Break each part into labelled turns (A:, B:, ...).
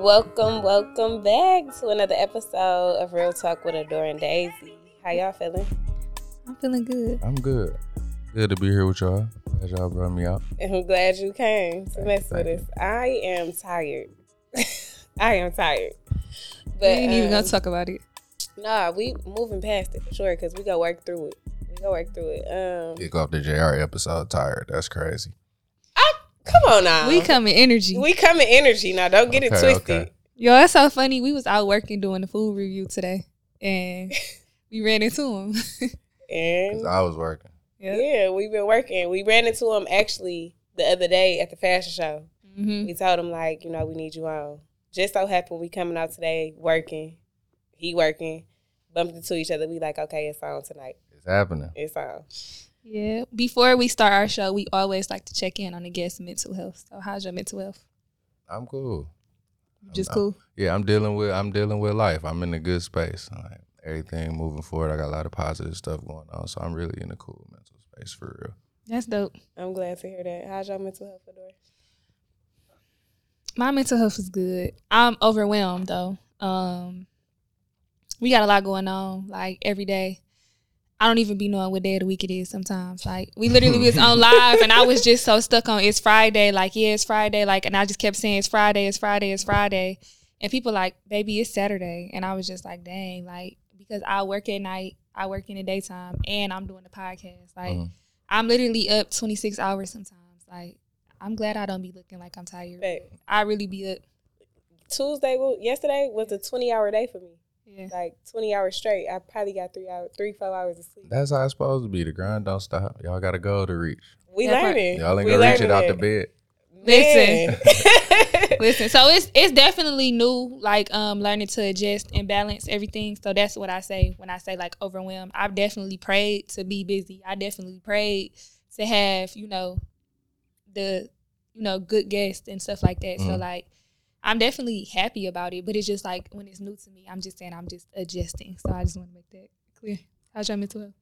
A: Welcome, welcome back to another episode of Real Talk with Adore and Daisy. How y'all feeling?
B: I'm feeling good.
C: I'm good. Good to be here with y'all. Glad y'all brought me out.
A: I'm glad you came to
C: Thank
A: mess
C: you,
A: with us. I am tired. I am tired.
B: we
A: But
B: ain't even
A: um,
B: gonna talk about it.
A: Nah, we moving past it for sure because we go work through it. We go work through it. Um,
C: Kick off the JR episode tired. That's crazy.
A: Come on now.
B: we come in energy.
A: We come in energy now. Don't get it twisted.
C: okay.
B: Yo, that's so funny. We was out working doing the food review today, and we ran into him.
A: And
C: I was working.
B: yeah.
A: yeah, we've been working. We ran into him actually the other day at the fashion show.
B: hmm
A: We told him like, you know, we need you on. Just so happened we coming out today working. He working. Bumped into each other. We like, okay, it's on tonight.
C: It's happening.
A: It's on.
B: Yeah. Before we start our show, we always like to check in on the guest's mental health. So, how's your mental health?
C: I'm cool.
B: You Just
C: I'm-
B: cool.
C: Yeah, I'm dealing with I'm dealing with life. I'm in a good space. Like, everything moving forward. I got a lot of positive stuff going on. So I'm really in a cool mental space for real.
B: That's dope.
A: I'm glad to hear that. How's your mental health, Adore?
B: My mental health is good. I'm overwhelmed though. Um, we got a lot going on. Like every day, I don't even be knowing what day of the week it is. Sometimes, like we literally was on live, and I was just so stuck on it's Friday. Like yeah, it's Friday. Like, and I just kept saying it's Friday, it's Friday, it's Friday, and people like, baby, it's Saturday, and I was just like, dang, like because I work at night, I work in the daytime, and I'm doing the podcast. Like
C: Mhm.
B: I'm literally up 26 hours sometimes. Like I'm glad I don't be looking like I'm tired.
A: Babe,
B: I really be up.
A: Tuesday, well, yesterday was a 20 hour day for me.
B: Yeah.
A: Like 20 hours straight. I probably got three hours, three, four hours of sleep.
C: That's how it's supposed to be. The grind don't stop. Y'all got a goal to reach.
A: We
B: That part-
A: learning.
C: Y'all ain't
A: we
C: gonna reach it
A: learning
C: out the
A: it.
C: bed.
A: Man.
B: Listen, so it's it's definitely new, like um learning to adjust and balance everything. So that's what I say when I say like overwhelmed. I've definitely prayed to be busy. I definitely prayed to have, you know, the you know, good guests and stuff like that. So
C: Mhm.
B: like I'm definitely happy about it, but it's just like when it's new to me, I'm just saying I'm just adjusting. So I just want to make that clear. How's your mental health?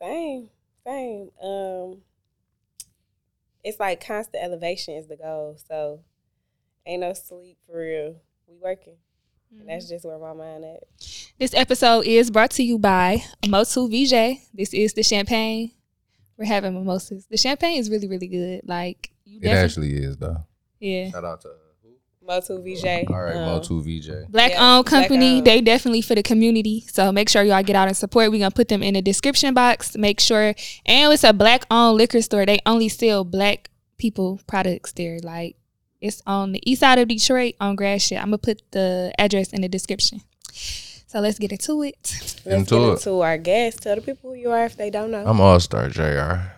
A: Same, same. Um, it's like constant elevation is the goal. So ain't no sleep for real. We working, and that's just where my mind at.
B: This episode is brought to you by Motu VJ. This is the champagne. We're having mimosas. The champagne is really, really good. Like you
C: It actually is though.
B: yeah.
C: Shout out to who?
A: Motu VJ.
C: All right,
A: um,
C: Mo2 VJ.
B: Black
A: Yeah,
B: owned
A: black
B: company.
A: owned.
B: They definitely for the community. So make sure y'all get out and support. We're gonna put them in the description box. Make sure and it's a black owned liquor store. They only sell black people products there. Like it's on the east side of Detroit on Gratiot. I'm gonna put the address in the description. So let's get into it.
A: Let's
C: Into
A: get
C: it.
A: into our guests. Tell the people who you are if they don't know.
C: I'm All Star JR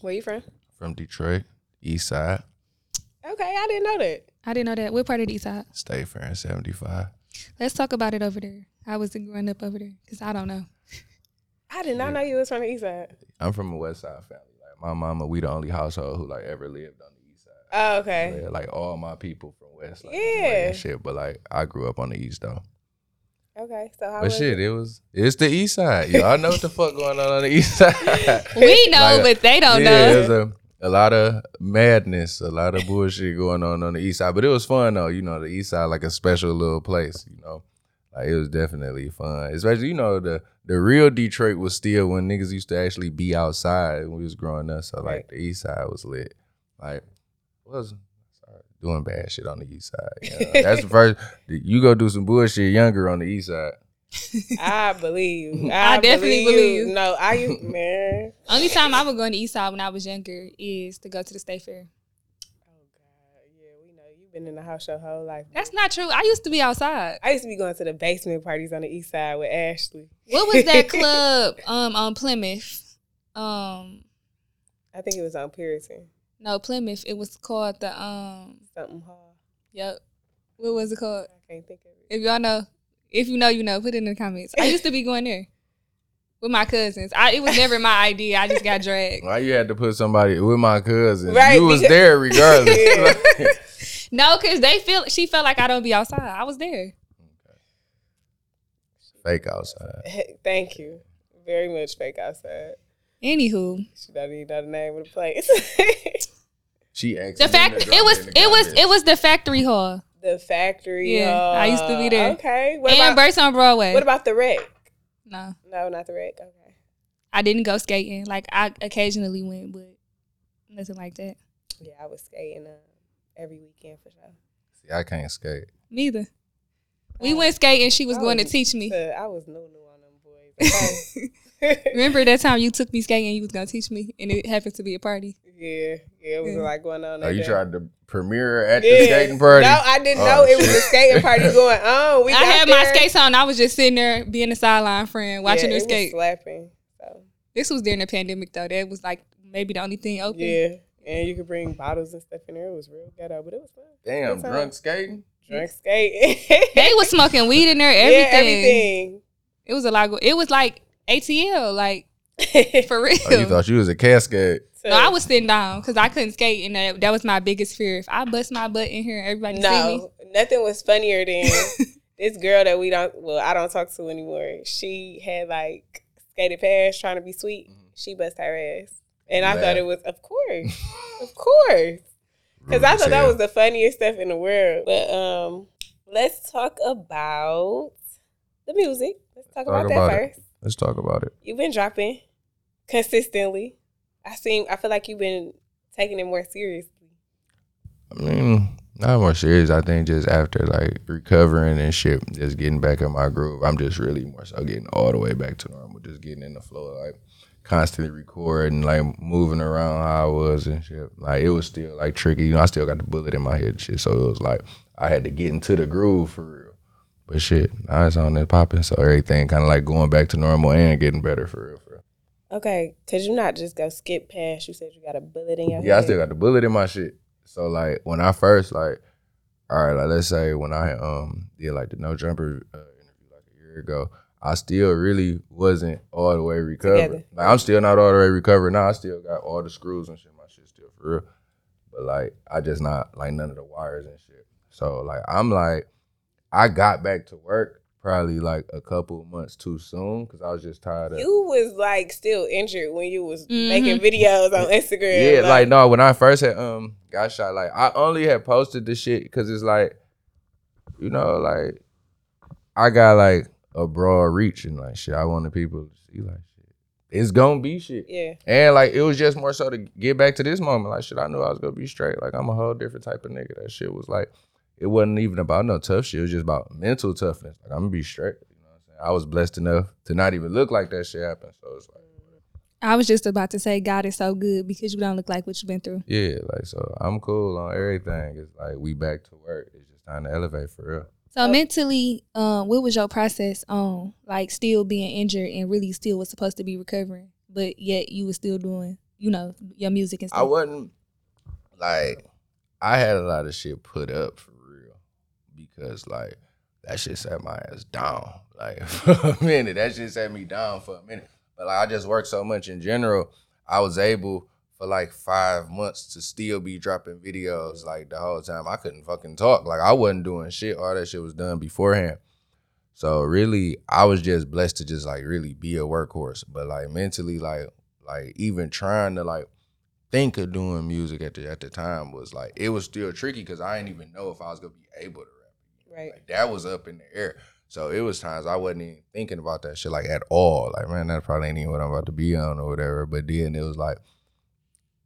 A: Where you from?
C: from Detroit, East Side,
A: Okay, I didn't know that.
B: I didn't know that. What part of the east side?
C: State Fair and 75.
B: Let's talk about it over there. I was it growing up over there? Because I don't know.
A: I did not know you was from the east side.
C: I'm from a West Side family. Like my mama, we the only household who like ever lived on the East Side.
A: Oh, okay.
C: Yeah, like all my people from West, like,
A: Yeah.
C: and shit. But like I grew up on the East though.
A: Okay, so how
C: But
A: was
C: shit,
A: it?
C: it was it's the East Side. Y'all know what the fuck going on on the East Side.
B: We know,
C: Like,
B: but they don't
C: yeah,
B: know.
C: A a lot of madness, a lot of bullshit going on on the East Side. But it was fun though. You know, the East Side like a special little place. You know, like it was definitely fun. Especially you know the the real Detroit was still when niggas used to actually be outside when we was growing up. So like
A: Right.
C: the East Side was lit. Like was sorry, doing bad shit on the East Side. you know. That's the first. You go do some bullshit younger on the East Side.
A: I believe.
B: I definitely
A: you.
B: believe.
A: No, I used man.
B: Only time I would go on the east side when I was younger is to go to the state fair.
A: Oh God, yeah, we know you've been in the house your whole life.
B: That's not true. I used to be outside.
A: I used to be going to the basement parties on the east side with Ashley.
B: What was that club um on Plymouth? Um
A: I think it was on Puritan.
B: no, Plymouth. It was called the um
A: Something hall.
B: yep. What was it called?
A: I can't think of it.
B: If y'all know, if you know, you know, put it in the comments. I used to be going there with my cousins. I it was never my idea. I just got dragged.
C: Why you had to put somebody with my cousins?
A: Right,
C: you was there regardless.
A: Yeah.
B: No, cause they feel she felt like I don't be outside. I was there.
C: Fake outside.
A: Thank you. Very much fake outside.
B: Anywho,
A: She don't even know the name of the place.
C: She
B: the fact it was it was it was the factory hall.
A: The factory.
B: Yeah, I used to be
A: uh,
B: there.
A: Okay. What
B: and
A: about
B: Burst on Broadway.
A: what about the wreck?
B: no,
A: No, not the wreck. Okay.
B: I didn't go skating. Like I occasionally went, but nothing like that.
A: Yeah, I was skating uh, every weekend for sure.
C: See, I can't skate.
B: Neither. We
A: Oh.
B: went skating. She was
A: I
B: going to teach me.
A: Uh, I was new new on them boys. Okay.
B: Remember that time you took me skating? And you was gonna teach me, and it happened to be a party.
A: Yeah, yeah, it was
B: Yeah.
A: like going on.
C: Oh, you
A: day.
C: tried to premiere at
A: Yeah.
C: the skating party?
A: No, I didn't
C: Oh,
A: know it was a skating party going on. We
B: I
A: got
B: had my skates on. I was just sitting there being a sideline friend, watching
A: yeah,
B: her
A: it was
B: skate.
A: slapping. So
B: This was during the pandemic though. That was like maybe the only thing open.
A: yeah, and you could bring bottles and stuff in there. It was real ghetto, but it was fun.
C: Damn,
A: Good time.
C: drunk skating?
A: Drunk skating.
B: They was smoking weed in there. Everything.
A: Yeah, everything.
B: It was a lot. Go- it was like ATL, like for real.
C: Oh, you thought you was a cascade?
A: So-
B: no, I was sitting down because I couldn't skate, and that, that was my biggest fear. If I bust my butt in here, everybody see me.
A: No, nothing was funnier than this girl that we don't. Well, I don't talk to anymore. She had like skated past trying to be sweet. She bust her ass, and I
C: Man.
A: thought it was, of course, of course, because I thought that was the funniest stuff in the world. But um, let's talk about the music. Let's talk, about,
C: Talk
A: that
C: it.
A: first.
C: Let's talk about it.
A: You've been dropping consistently. I seem. I feel like you've been taking it more seriously.
C: I mean, not more serious. I think just after like recovering and shit, just getting back in my groove. I'm just really more so getting all the way back to normal. Just getting in the flow, like constantly recording, like moving around how I was and shit. Like it was still like tricky. You know, I still got the bullet in my head shit. So it was like I had to get into the groove for real. But shit, now it's on there popping. So everything kind of like going back to normal and getting better for real.
A: Okay, cause you not just go skip past. You said you got a bullet in your
C: Yeah, I still got the bullet in my shit. So like when I first like, all right, like let's say when I um did like the no jumper uh, interview like a year ago, I still really wasn't all the way recovered.
A: Together.
C: Like I'm still not all the way recovered now. I still got all the screws and shit. My shit still for real, but like I just not like none of the wires and shit. So like I'm like, I got back to work probably like a couple months too soon because I was just tired of.
A: You was like still injured when you was
B: Mhm.
A: making videos on Instagram.
C: Yeah, like, no, when I first had um got shot, like I only had posted the shit because it's like, you know, like I got like a broad reach and like shit. I wanted people to see like shit. It's gonna be shit.
A: yeah,
C: And like it was just more so to get back to this moment. Like shit, I knew I was gonna be straight. Like I'm a whole different type of nigga. That shit was like it wasn't even about no tough shit. It was just about mental toughness. Like I'm gonna be straight. You know what I'm saying? I was blessed enough to not even look like that shit happened. So it's like
B: I was just about to say God is so good because you don't look like what you've been through.
C: Yeah, like so I'm cool on everything. It's like we back to work. It's just time to elevate for real.
B: So mentally, um, what was your process on like still being injured and really still was supposed to be recovering, but yet you were still doing, you know, your music and stuff?
C: I wasn't like I had a lot of shit put up for because like that shit set my ass down. Like for a minute, that shit set me down for a minute. But like I just worked so much in general, I was able for like five months to still be dropping videos like the whole time. I couldn't fucking talk. Like I wasn't doing shit. All that shit was done beforehand. So really, I was just blessed to just like really be a workhorse. But like mentally, like like even trying to like think of doing music at the at the time was like it was still tricky because I didn't even know if I was gonna be able to.
A: Right.
C: Like that was up in the air. So it was times I wasn't even thinking about that shit like at all. Like, man, that probably ain't even what I'm about to be on or whatever. But then it was like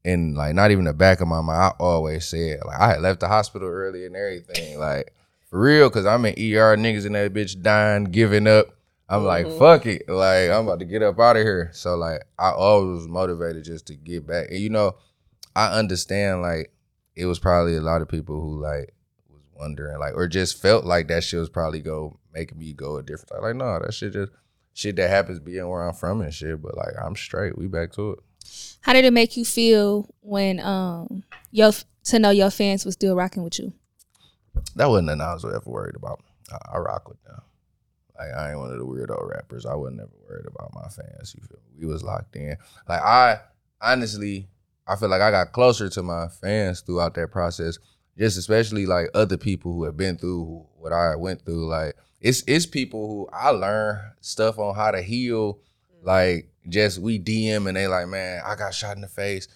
C: and like not even the back of my mind, I always said, like I had left the hospital early and everything. Like for real, cause I'm in ER, niggas in that bitch dying, giving up. I'm like,
A: Mhm.
C: fuck it. Like, I'm about to get up out of here. So like I always was motivated just to get back. And you know, I understand like it was probably a lot of people who like wondering, like, or just felt like that shit was probably go making me go a different like, like no, that shit just shit that happens being where I'm from and shit. But like I'm straight. We back to it.
B: How did it make you feel when um your to know your fans was still rocking with you?
C: That wasn't nothing I was ever worried about. I, I rock with them. Like I ain't one of the weirdo rappers. I wasn't ever worried about my fans. You feel me? We was locked in. Like I honestly, I feel like I got closer to my fans throughout that process. Just especially like other people who have been through what I went through. Like it's it's people who I learn stuff on how to heal. Mm. Like just we DM and they like, man, I got shot in the face.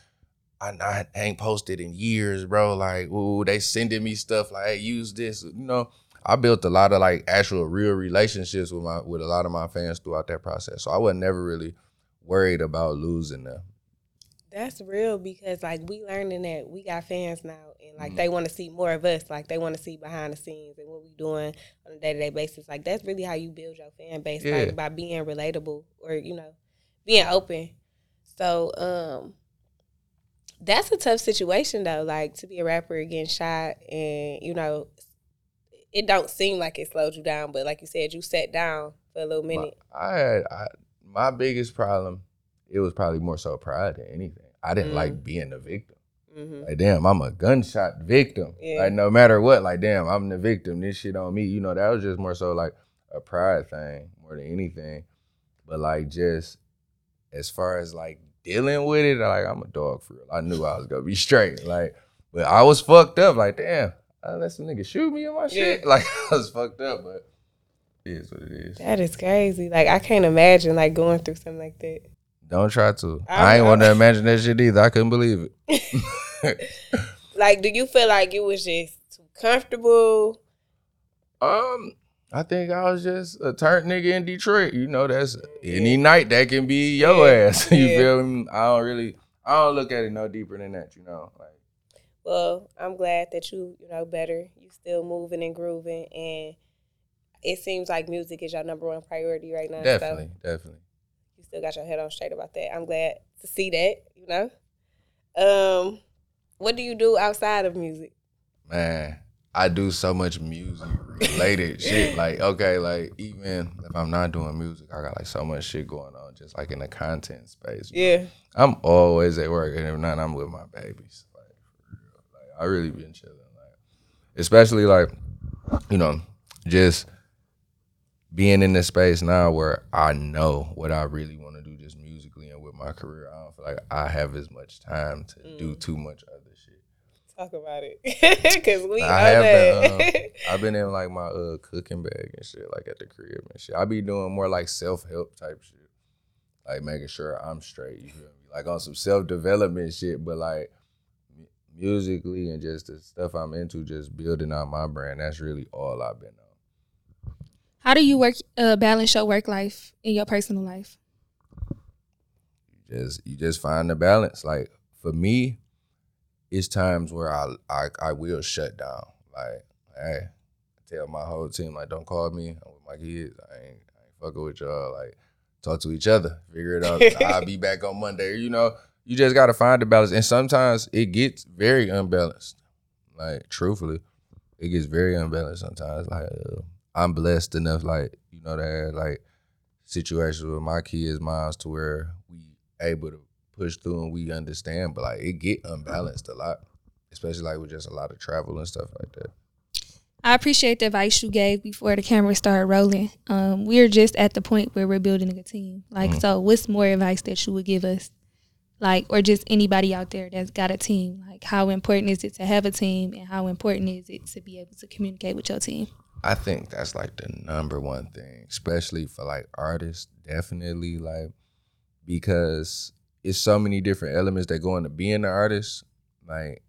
C: I, I ain't posted in years, bro. Like, ooh, they sending me stuff like, hey, use this. You know, I built a lot of like actual real relationships with my with a lot of my fans throughout that process. So I was never really worried about losing them.
A: That's real because like we learning that we got fans now and like
C: Mhm.
A: they want to see more of us. Like they want to see behind the scenes and what we doing on a day to day basis. Like that's really how you build your fan base,
C: Yeah.
A: like by being relatable or you know being open. So um, that's a tough situation though. Like to be a rapper getting shot and you know it don't seem like it slowed you down, but like you said, you sat down for a little
C: My,
A: minute.
C: I had I, my biggest problem. It was probably more so pride than anything. I didn't
A: Mm.
C: like being the victim.
A: hmm
C: Like, damn, I'm a gunshot victim.
A: Yeah.
C: Like, no matter what, like, damn, I'm the victim. This shit on me. You know, that was just more so like a pride thing more than anything. But like, just as far as like dealing with it, like, I'm a dog for real. I knew I was gonna be straight. Like, but I was fucked up. Like, damn, I let some nigga shoot me in my shit.
A: Yeah.
C: Like, I was fucked up, but it is what it is.
A: That is crazy. Like I can't imagine like going through something like that.
C: Don't try to.
A: I-
C: I ain't want to imagine that shit either. I couldn't believe it.
A: Like, do you feel like it was just too comfortable?
C: Um, I think I was just a turnt nigga in Detroit. You know, that's any night that can be your
A: Yeah,
C: ass. you
A: yeah.
C: feel me? I don't really, I don't look at it no deeper than that. You know, like
A: Well, I'm glad that you, you know, better. You still moving and grooving, and it seems like music is your number one priority right now.
C: definitely,
A: So
C: definitely.
A: You still got your head on straight about that. I'm glad to see that. You know. Um, what do you do outside of music?
C: Man, I do so much music related shit. Like, okay, like even if I'm not doing music, I got like so much shit going on, just like in the content space.
A: Yeah.
C: I'm always at work, and if not, I'm with my babies. Like, for real. like I really been chilling. Like, especially like, you know, just being in this space now where I know what I really want to do, just musically and with my career. I don't feel like I have as much time to do
A: Mm.
C: too much other shit.
A: Talk about it, cause we
C: I have
A: that.
C: been, um, I've been in like my uh cooking bag and shit, like at the crib and shit. I be doing more like self help type shit, like making sure I'm straight. You feel me? Like on some self development shit, but like musically and just the stuff I'm into, just building out my brand. That's really all I've been on.
B: How do you work uh, balance your work life and your personal life?
C: You just you just find the balance. Like for me, it's times where I I, I will shut down. Like hey, I tell my whole team like don't call me. I'm with my kids. I ain't I ain't fucking with y'all. Like talk to each other. Figure it out. I'll be back on Monday. You know, you just gotta find the balance. And sometimes it gets very unbalanced. Like truthfully, it gets very unbalanced sometimes. Like uh, I'm blessed enough, like you know, that like situations with my kids' moms to where we able to push through and we understand. But like it get unbalanced a lot, especially like with just a lot of travel and stuff like that.
B: I appreciate the advice you gave before the camera started rolling. Um, we're just at the point where we're building a team. Like,
C: Mhm.
B: so what's more advice that you would give us? Like, or just anybody out there that's got a team? Like, how important is it to have a team, and how important is it to be able to communicate with your team?
C: I think that's like the number one thing, especially for like artists, definitely like because it's so many different elements that go into being an artist. Like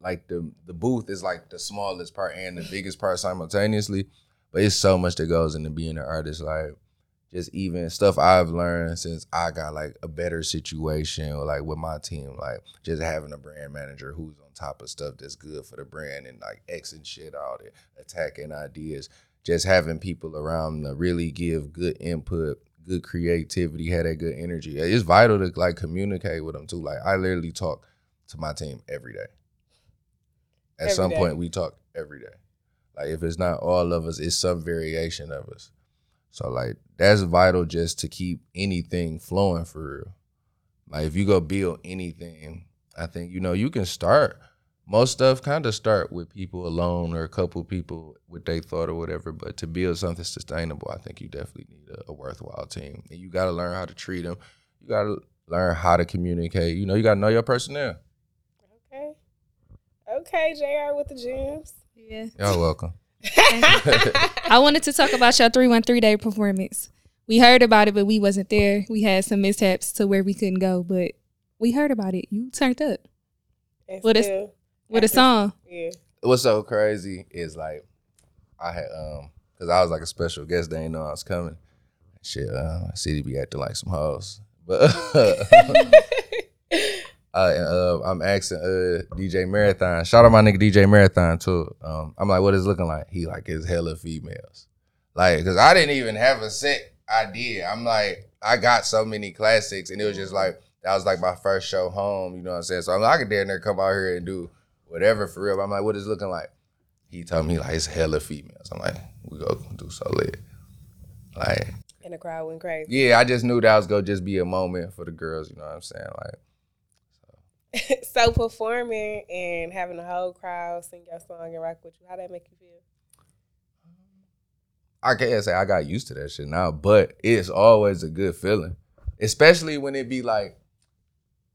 C: like the the booth is like the smallest part and the biggest part simultaneously. But it's so much that goes into being an artist. Like just even stuff I've learned since I got like a better situation or like with my team, like just having a brand manager who's on top of stuff that's good for the brand and like X and shit out and attacking ideas. Just having people around to really give good input, good creativity, have that good energy. It's vital to like communicate with them too. Like I literally talk to my team every day. At
A: Every
C: some
A: day.
C: point, we talk every day. Like if it's not all of us, it's some variation of us. So like that's vital just to keep anything flowing for real. Like if you go build anything, I think you know you can start. Most stuff kind of start with people alone or a couple people with their thought or whatever. But to build something sustainable, I think you definitely need a, a worthwhile team. And you got to learn how to treat them. You got to learn how to communicate. You know, you got to know your personnel.
A: Okay. Okay, JR with the gems.
B: Yeah.
C: Y'all welcome.
B: I wanted to talk about your 313 day performance. We heard about it, but we wasn't there. We had some mishaps to where we couldn't go, but we heard about it. You turned up.
A: And
B: What is-
A: still,
B: With a song.
A: yeah.
C: What's so crazy is like I had um because I was like a special guest. They didn't know I was coming. Shit, uh, city be acting like some hoes, but uh, uh, I'm asking uh, DJ Marathon. Shout out my nigga DJ Marathon too. Um, I'm like, what is it looking like? He like is hella females, like because I didn't even have a set idea. I'm like, I got so many classics, and it was just like that was like my first show home. You know what I'm saying? So I'm like, I could damn near come out here and do whatever for real. But I'm like, what is looking like? He told me like it's hella females. I'm like, we go do so lit. Like,
A: And the crowd went crazy.
C: yeah, I just knew that was gonna just be a moment for the girls. You know what I'm saying? Like.
A: so performing and having the whole crowd sing your song and rock with you, how that make you feel?
C: I can't say I got used to that shit now, but it's always a good feeling, especially when it be like,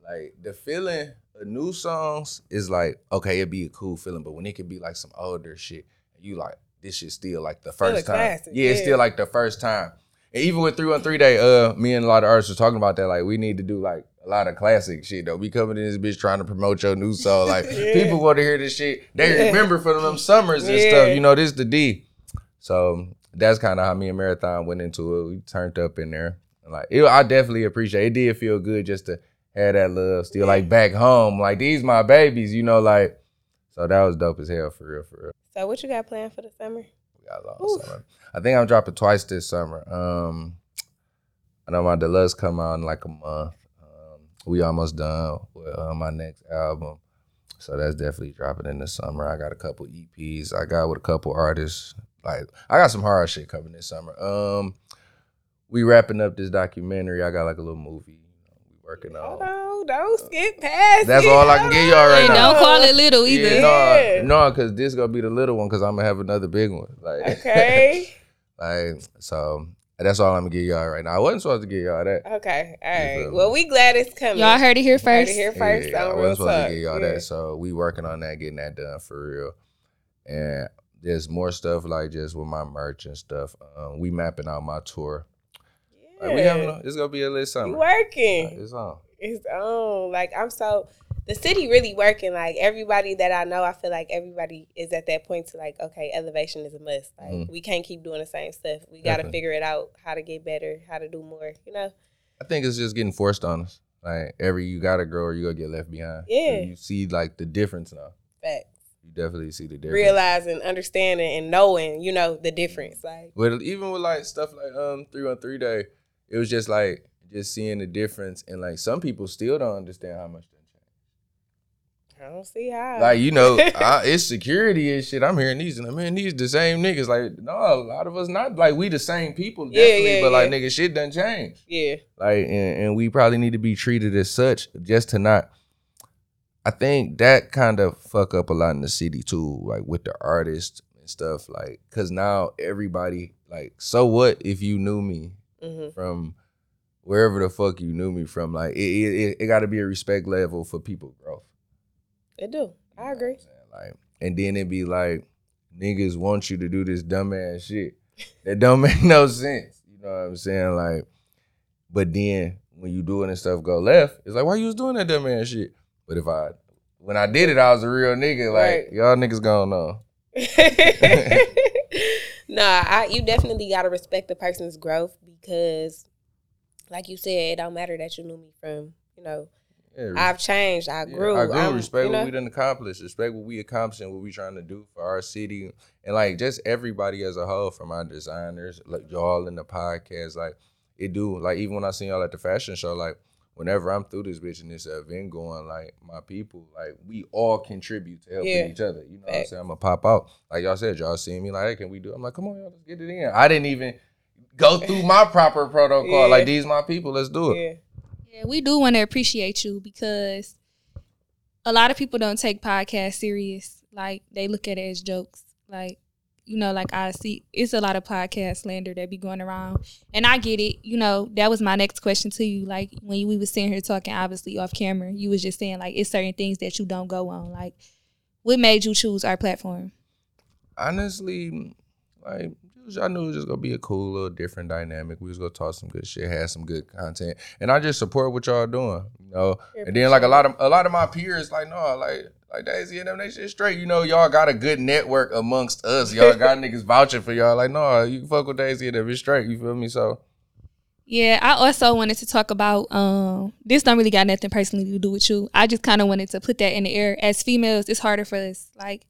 C: like the feeling of new songs is like okay, it'd be a cool feeling, but when it could be like some older shit, you like this shit still like the first time,
A: classic,
C: yeah, it's still like the first time. And even with 313 day, uh, me and a lot of artists were talking about that. Like, we need to do like a lot of classic shit though. We coming in this bitch trying to promote your new song. Like,
A: Yeah.
C: people want to hear this shit. They
A: Yeah.
C: remember from them summers and
A: Yeah.
C: stuff. You know, this the D. So that's kind of how me and Marathon went into it. We turned up in there. Like, it, I definitely appreciate. It. it did feel good just to have that love still like back home. Like these my babies. You know, like. So that was dope as hell for real, for real.
A: So what you got planned for the summer?
C: We got a
A: Oof.
C: summer. I think I'm dropping twice this summer. Um, I know my deluxe come out in like a month. Um, we almost done with uh, my next album, so that's definitely dropping in the summer. I got a couple EPs. I got with a couple artists. Like I got some hard shit coming this summer. Um, we wrapping up this documentary. I got like a little movie. You know,
A: Hold
C: on.
A: on, don't skip past.
C: That's
A: it.
C: all I can
A: Hold
C: give y'all right
B: Hey,
A: on.
C: now.
B: don't call it little either.
C: Yeah,
A: Yeah.
C: no, no, because this gonna be the little one. Because I'm gonna have another big one. Like
A: Okay.
C: Like, so that's all I'm gonna give y'all right now. I wasn't supposed to give y'all that.
A: Okay. all right.
C: You
A: right.
C: feel me?
A: Well, we glad it's coming.
B: Y'all heard it here
A: Heard
B: first.
A: it here first.
C: Yeah, I wasn't supposed
A: Talk.
C: to give y'all
A: Yeah.
C: that. So we working on that, getting that done for real. And there's more stuff like just with my merch and stuff. Um, we mapping out my tour. Like, we having a, it's gonna be a lit
A: You
C: summer.
A: working.
C: Like, it's on.
A: It's on. Like I'm so the city really working. Like everybody that I know, I feel like everybody is at that point to like, okay, elevation is a must. Like
C: Mhm.
A: we can't keep doing the same stuff. We got to
C: Definitely.
A: figure it out how to get better, how to do more. You know?
C: I think it's just getting forced on us. Like every you gotta grow or you gonna get left behind.
A: Yeah.
C: You see like the difference now.
A: Facts.
C: You definitely see the difference.
A: Realizing, understanding, and knowing. You know the difference. Like
C: But even with like stuff like um 313 day, it was just like just seeing the difference and like some people still don't understand how much that changed.
A: I don't see how.
C: Like you know, I, it's security and shit. I'm hearing these and i man, these the same niggas. Like no, a lot of us not like we the same people definitely,
A: yeah,
C: but like
A: yeah.
C: nigga, shit done changed.
A: yeah.
C: Like and, and we probably need to be treated as such just to not. I think that kind of fuck up a lot in the city too, like with the artists and stuff. Like, cause now everybody like, so what if you knew me
A: hmm
C: from wherever the fuck you knew me from? Like, it it, it got to be a respect level for people growth.
A: It do. I agree.
C: You know what I'm saying? Like, and then it be like, niggas want you to do this dumbass shit that don't make no sense. You know what I'm saying? Like, but then when you do it and stuff go left, it's like, why you was doing that dumbass shit? But if I, when I did it, I was a real nigga. Like,
A: Right.
C: y'all niggas gonna know.
A: nah, I, you definitely gotta respect the person's growth because, like you said, it don't matter that you knew me from, you know,
C: Yeah,
A: I've changed, I
C: Yeah,
A: grew.
C: I grew.
A: I'm-
C: respect
A: you know?
C: what we done accomplished. Respect what we accomplished and what we trying to do for our city, and like just everybody as a whole, from our designers, like y'all in the podcast. Like it do. Like even when I seen y'all at the fashion show, like whenever I'm through this bitch and this event going, like my people, like we all contribute to helping
A: Yeah.
C: each other. You know what I'm saying? I'm gonna pop out. Like y'all said, y'all seen me like, hey, can we do? it? I'm like, come on, y'all, let's get it in. I didn't even go through my proper protocol.
A: Yeah.
C: Like these my people, let's do it.
A: Yeah.
B: Yeah, we do want to appreciate you because a lot of people don't take podcasts serious. Like they look at it as jokes. Like you know, like I see, it's a lot of podcast slander that be going around, and I get it. You know, that was my next question to you. Like when we was sitting here talking, obviously off camera, you was just saying like it's certain things that you don't go on. Like, what made you choose our platform?
C: honestly, like I knew it was just gonna be a cool little different dynamic. We was gonna talk some good shit, have some good content, and I just support what y'all doing, you know. And then like a lot of a lot of my peers, like no, like like Daisy and them, they shit straight. You know, y'all got a good network amongst us. Y'all got niggas vouching for y'all. Like no, you fuck with Daisy and them, it's straight. You feel me? So
B: Yeah, I also wanted to talk about um this don't really got nothing personally to do with you. I just kind of wanted to put that in the air. As females, it's harder for us like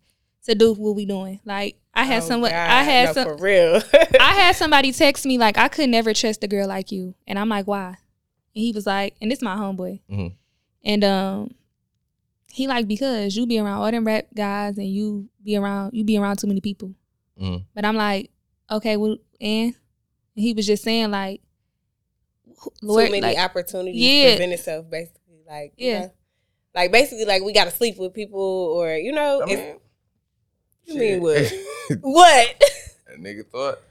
B: to do what we doing. Like I had
A: Oh,
B: someone
A: God,
B: I had
A: no,
B: some
A: for real.
B: I had somebody text me like I could never trust a girl like you, and I'm like, why? And he was like, and this my homeboy,
C: Mhm.
B: and um, he like because you be around all them rap guys, and you be around you be around too many people.
C: Mhm.
B: But I'm like, okay, well, and, and he was just saying like, Lord,
A: Too many
B: like,
A: opportunities
B: Yeah.
A: present itself, basically. Like, you
B: Yeah.
A: know, like basically, like we gotta sleep with people, or you know,
C: I mean,
A: you mean what? what?
C: That nigga thought
A: You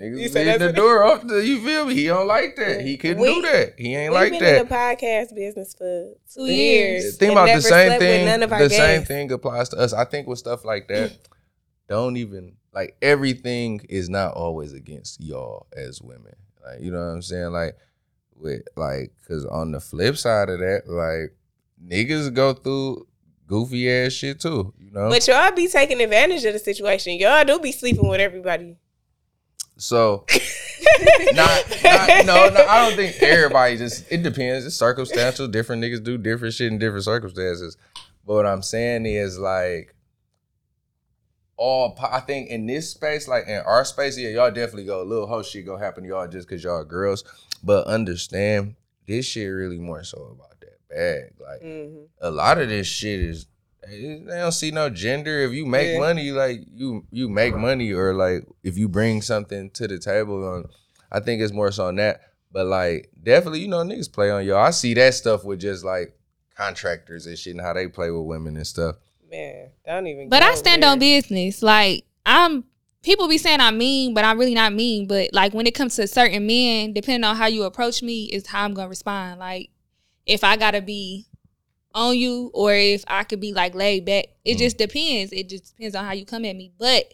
C: niggas
A: said
C: leaving the
A: that's-
C: door off the you feel me? He don't like that. He couldn't
A: We-
C: do that. He ain't like that.
A: We've
C: like
A: been
C: that.
A: in the podcast business for
B: Two
A: two
B: years.
A: years.
C: Think about the same thing.
A: None of our
C: The same thing applies to us. I think with stuff like that, don't even like everything is not always against y'all as women. Like you know what I'm saying? Like with like because on the flip side of that, like niggas go through goofy ass shit too. You know.
A: But y'all be taking advantage of the situation. Y'all do be sleeping with everybody.
C: So not, not no, no, I don't think everybody just it depends. It's circumstantial. Different niggas do different shit in different circumstances. But what I'm saying is like all I think in this space, like in our space, yeah, y'all definitely go a little whole shit gonna happen to y'all just cause y'all girls. But understand this shit really more so about that bag. Like
A: Mhm.
C: a lot of this shit is they don't see no gender. If you make
A: Yeah.
C: money, like you you make money, or like if you bring something to the table, on I think it's more so on that. But like definitely, you know, niggas play on y'all. I see that stuff with just like contractors and shit and how they play with women and stuff.
A: Man, don't even.
B: But I stand
A: there.
B: on business. Like I'm people be saying I'm mean, but I'm really not mean. But like when it comes to certain men, depending on how you approach me, is how I'm gonna respond. Like if I gotta be on you or if I could be like laid back. It
C: Mm.
B: just depends. It just depends on how you come at me. But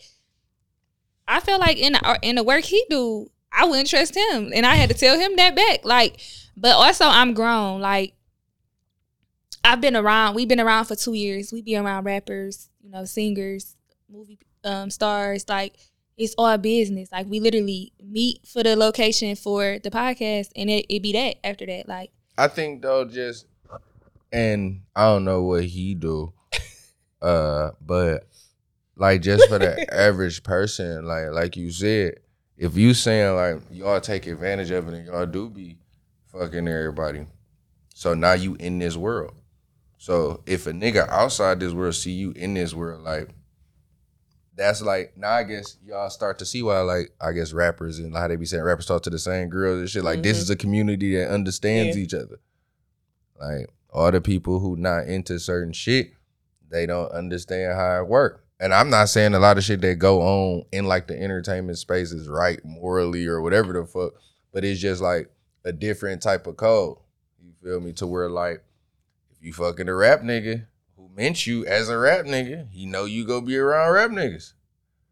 B: I feel like in the, in the work he do, I wouldn't trust him, and I had to tell him that back. Like, but also I'm grown. Like I've been around. We've been around for two years. We be around rappers, you know, singers, movie um, stars. Like it's all business. Like we literally meet for the location for the podcast, and it, it be that after that. Like
C: I think though, just and I don't know what he do, uh, but like just for the average person, like like you said, if you saying like y'all take advantage of it and y'all do be fucking everybody, so now you in this world. So if a nigga outside this world see you in this world, like that's like now I guess y'all start to see why like I guess rappers and how they be saying rappers talk to the same girls and shit. Like this
A: Mhm.
C: is a community that understands
A: Yeah.
C: each other. Like all the people who not into certain shit, they don't understand how it work. And I'm not saying a lot of shit that go on in like the entertainment space is right morally or whatever the fuck, but it's just like a different type of code. You feel me? To where like if you fucking a rap nigga who meant you as a rap nigga, he know you go be around rap niggas.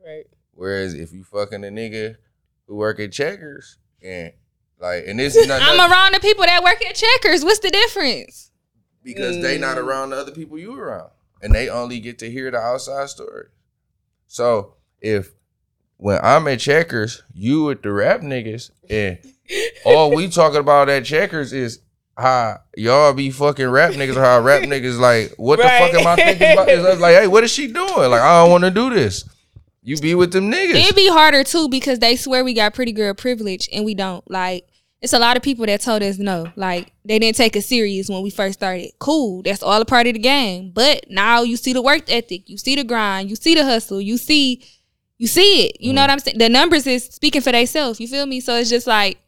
A: Right.
C: Whereas if you fucking a nigga who work at Checkers and like and this is not
B: I'm
C: nothing-
B: around the people that work at Checkers. What's the difference?
C: Because they not
A: Mm.
C: around the other people you around, and they only get to hear the outside story. So if when I'm at Checkers, you with the rap niggas, and all we talking about at Checkers is how y'all be fucking rap niggas, or how rap niggas like, what the fuck am I thinking about? It's like, hey, what is she doing? Like, I don't want to do this. You be with them niggas.
B: It'd be harder too because they swear we got pretty girl privilege and we don't. Like it's a lot of people that told us no. Like they didn't take us serious when we first started. Cool, that's all a part of the game. But now you see the work ethic, you see the grind, you see the hustle, you see, you see it. You know
C: Mhm.
B: what I'm saying? The numbers is speaking for themselves. You feel me? So it's just like